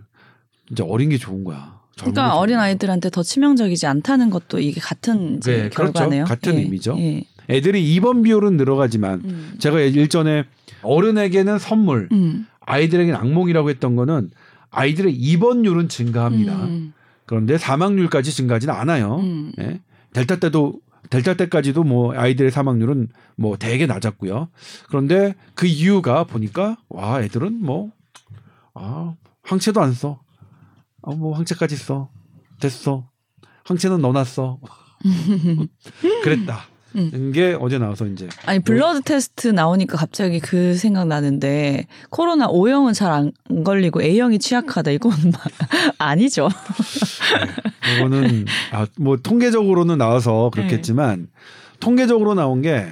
진짜 어린 게 좋은 거야. 그러니까 어린 아이들한테 더 치명적이지 않다는 것도 이게 같은 네, 그렇죠. 결과네요. 그렇죠. 같은 예. 의미죠. 예. 애들이 입원 비율은 늘어가지만 음. 제가 일전에 어른에게는 선물, 음. 아이들에게는 악몽이라고 했던 거는 아이들의 입원율은 증가합니다. 음. 그런데 사망률까지 증가하지는 않아요. 음. 예. 델타 때도 델타 때까지도 뭐 아이들의 사망률은 뭐 되게 낮았고요. 그런데 그 이유가 보니까 와 애들은 뭐 아, 항체도 안 써. 어, 뭐 황체까지 써. 됐어. 황체는 넣어놨어. 그랬다. 음. 게 어제 나와서 이제 아니 블러드 뭐. 테스트 나오니까 갑자기 그 생각 나는데 코로나 O형은 잘 안 걸리고 A형이 취약하다 이건 아니죠. 네, 이거는 아, 뭐 통계적으로는 나와서 그렇겠지만 네. 통계적으로 나온 게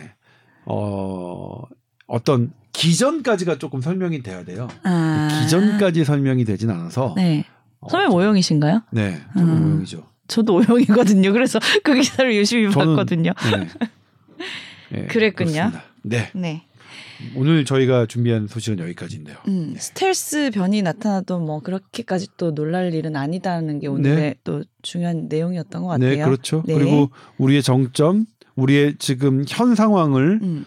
어, 어떤 기전까지가 조금 설명이 돼야 돼요. 아. 기전까지 설명이 되진 않아서 네. 선배님 오형이신가요? 네, 음. 오형이죠. 저도 오형이거든요. 그래서 그 기사를 열심히 저는, 봤거든요. 네. 네, 그랬군요. 그렇습니다. 네. 네. 오늘 저희가 준비한 소식은 여기까지인데요. 음, 네. 스텔스 변이 나타나도 뭐 그렇게까지 또 놀랄 일은 아니다는 게 오늘의 네. 또 중요한 내용이었던 것 네, 같아요. 네, 그렇죠. 네. 그리고 우리의 정점, 우리의 지금 현 상황을 음.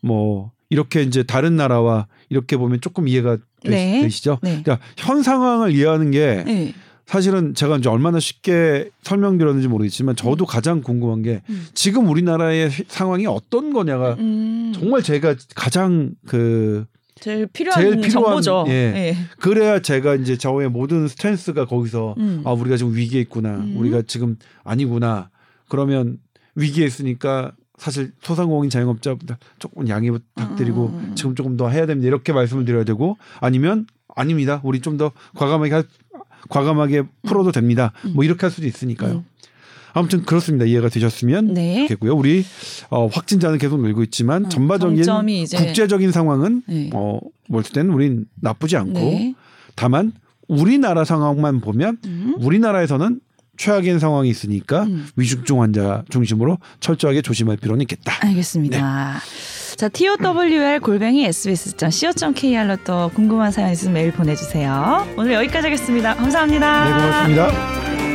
뭐 이렇게 이제 다른 나라와 이렇게 보면 조금 이해가 네. 되시 죠? 네. 그러니까 현 상황을 이해하는 게 네. 사실은 제가 이제 얼마나 쉽게 설명드렸는지 모르겠지만 저도 음. 가장 궁금한 게 음. 지금 우리나라의 상황이 어떤 거냐가 음. 정말 제가 가장 그 제일 필요한, 제일 필요한 정보죠. 예. 네. 그래야 제가 이제 저의 모든 스탠스가 거기서 음. 아 우리가 지금 위기에 있구나. 음. 우리가 지금 아니구나. 그러면 위기에 있으니까 사실 소상공인 자영업자보다 조금 양해 부탁드리고 음. 지금 조금 더 해야 됩니다. 이렇게 말씀을 드려야 되고 아니면 아닙니다. 우리 좀 더 과감하게 할, 과감하게 풀어도 됩니다. 음. 뭐 이렇게 할 수도 있으니까요. 음. 아무튼 그렇습니다. 이해가 되셨으면 네. 좋겠고요. 우리 어, 확진자는 계속 늘고 있지만 어, 전반적인 국제적인 상황은 네. 어, 볼 때는 우린 나쁘지 않고 네. 다만 우리나라 상황만 보면 음. 우리나라에서는 최악인 상황이 있으니까 음. 위중증 환자 중심으로 철저하게 조심할 필요는 있겠다. 알겠습니다. 네. 자, TOWR 골뱅이 sbs.co.kr로 또 궁금한 사연 있으면 메일 보내주세요. 오늘 여기까지 하겠습니다. 감사합니다. 네, 고맙습니다.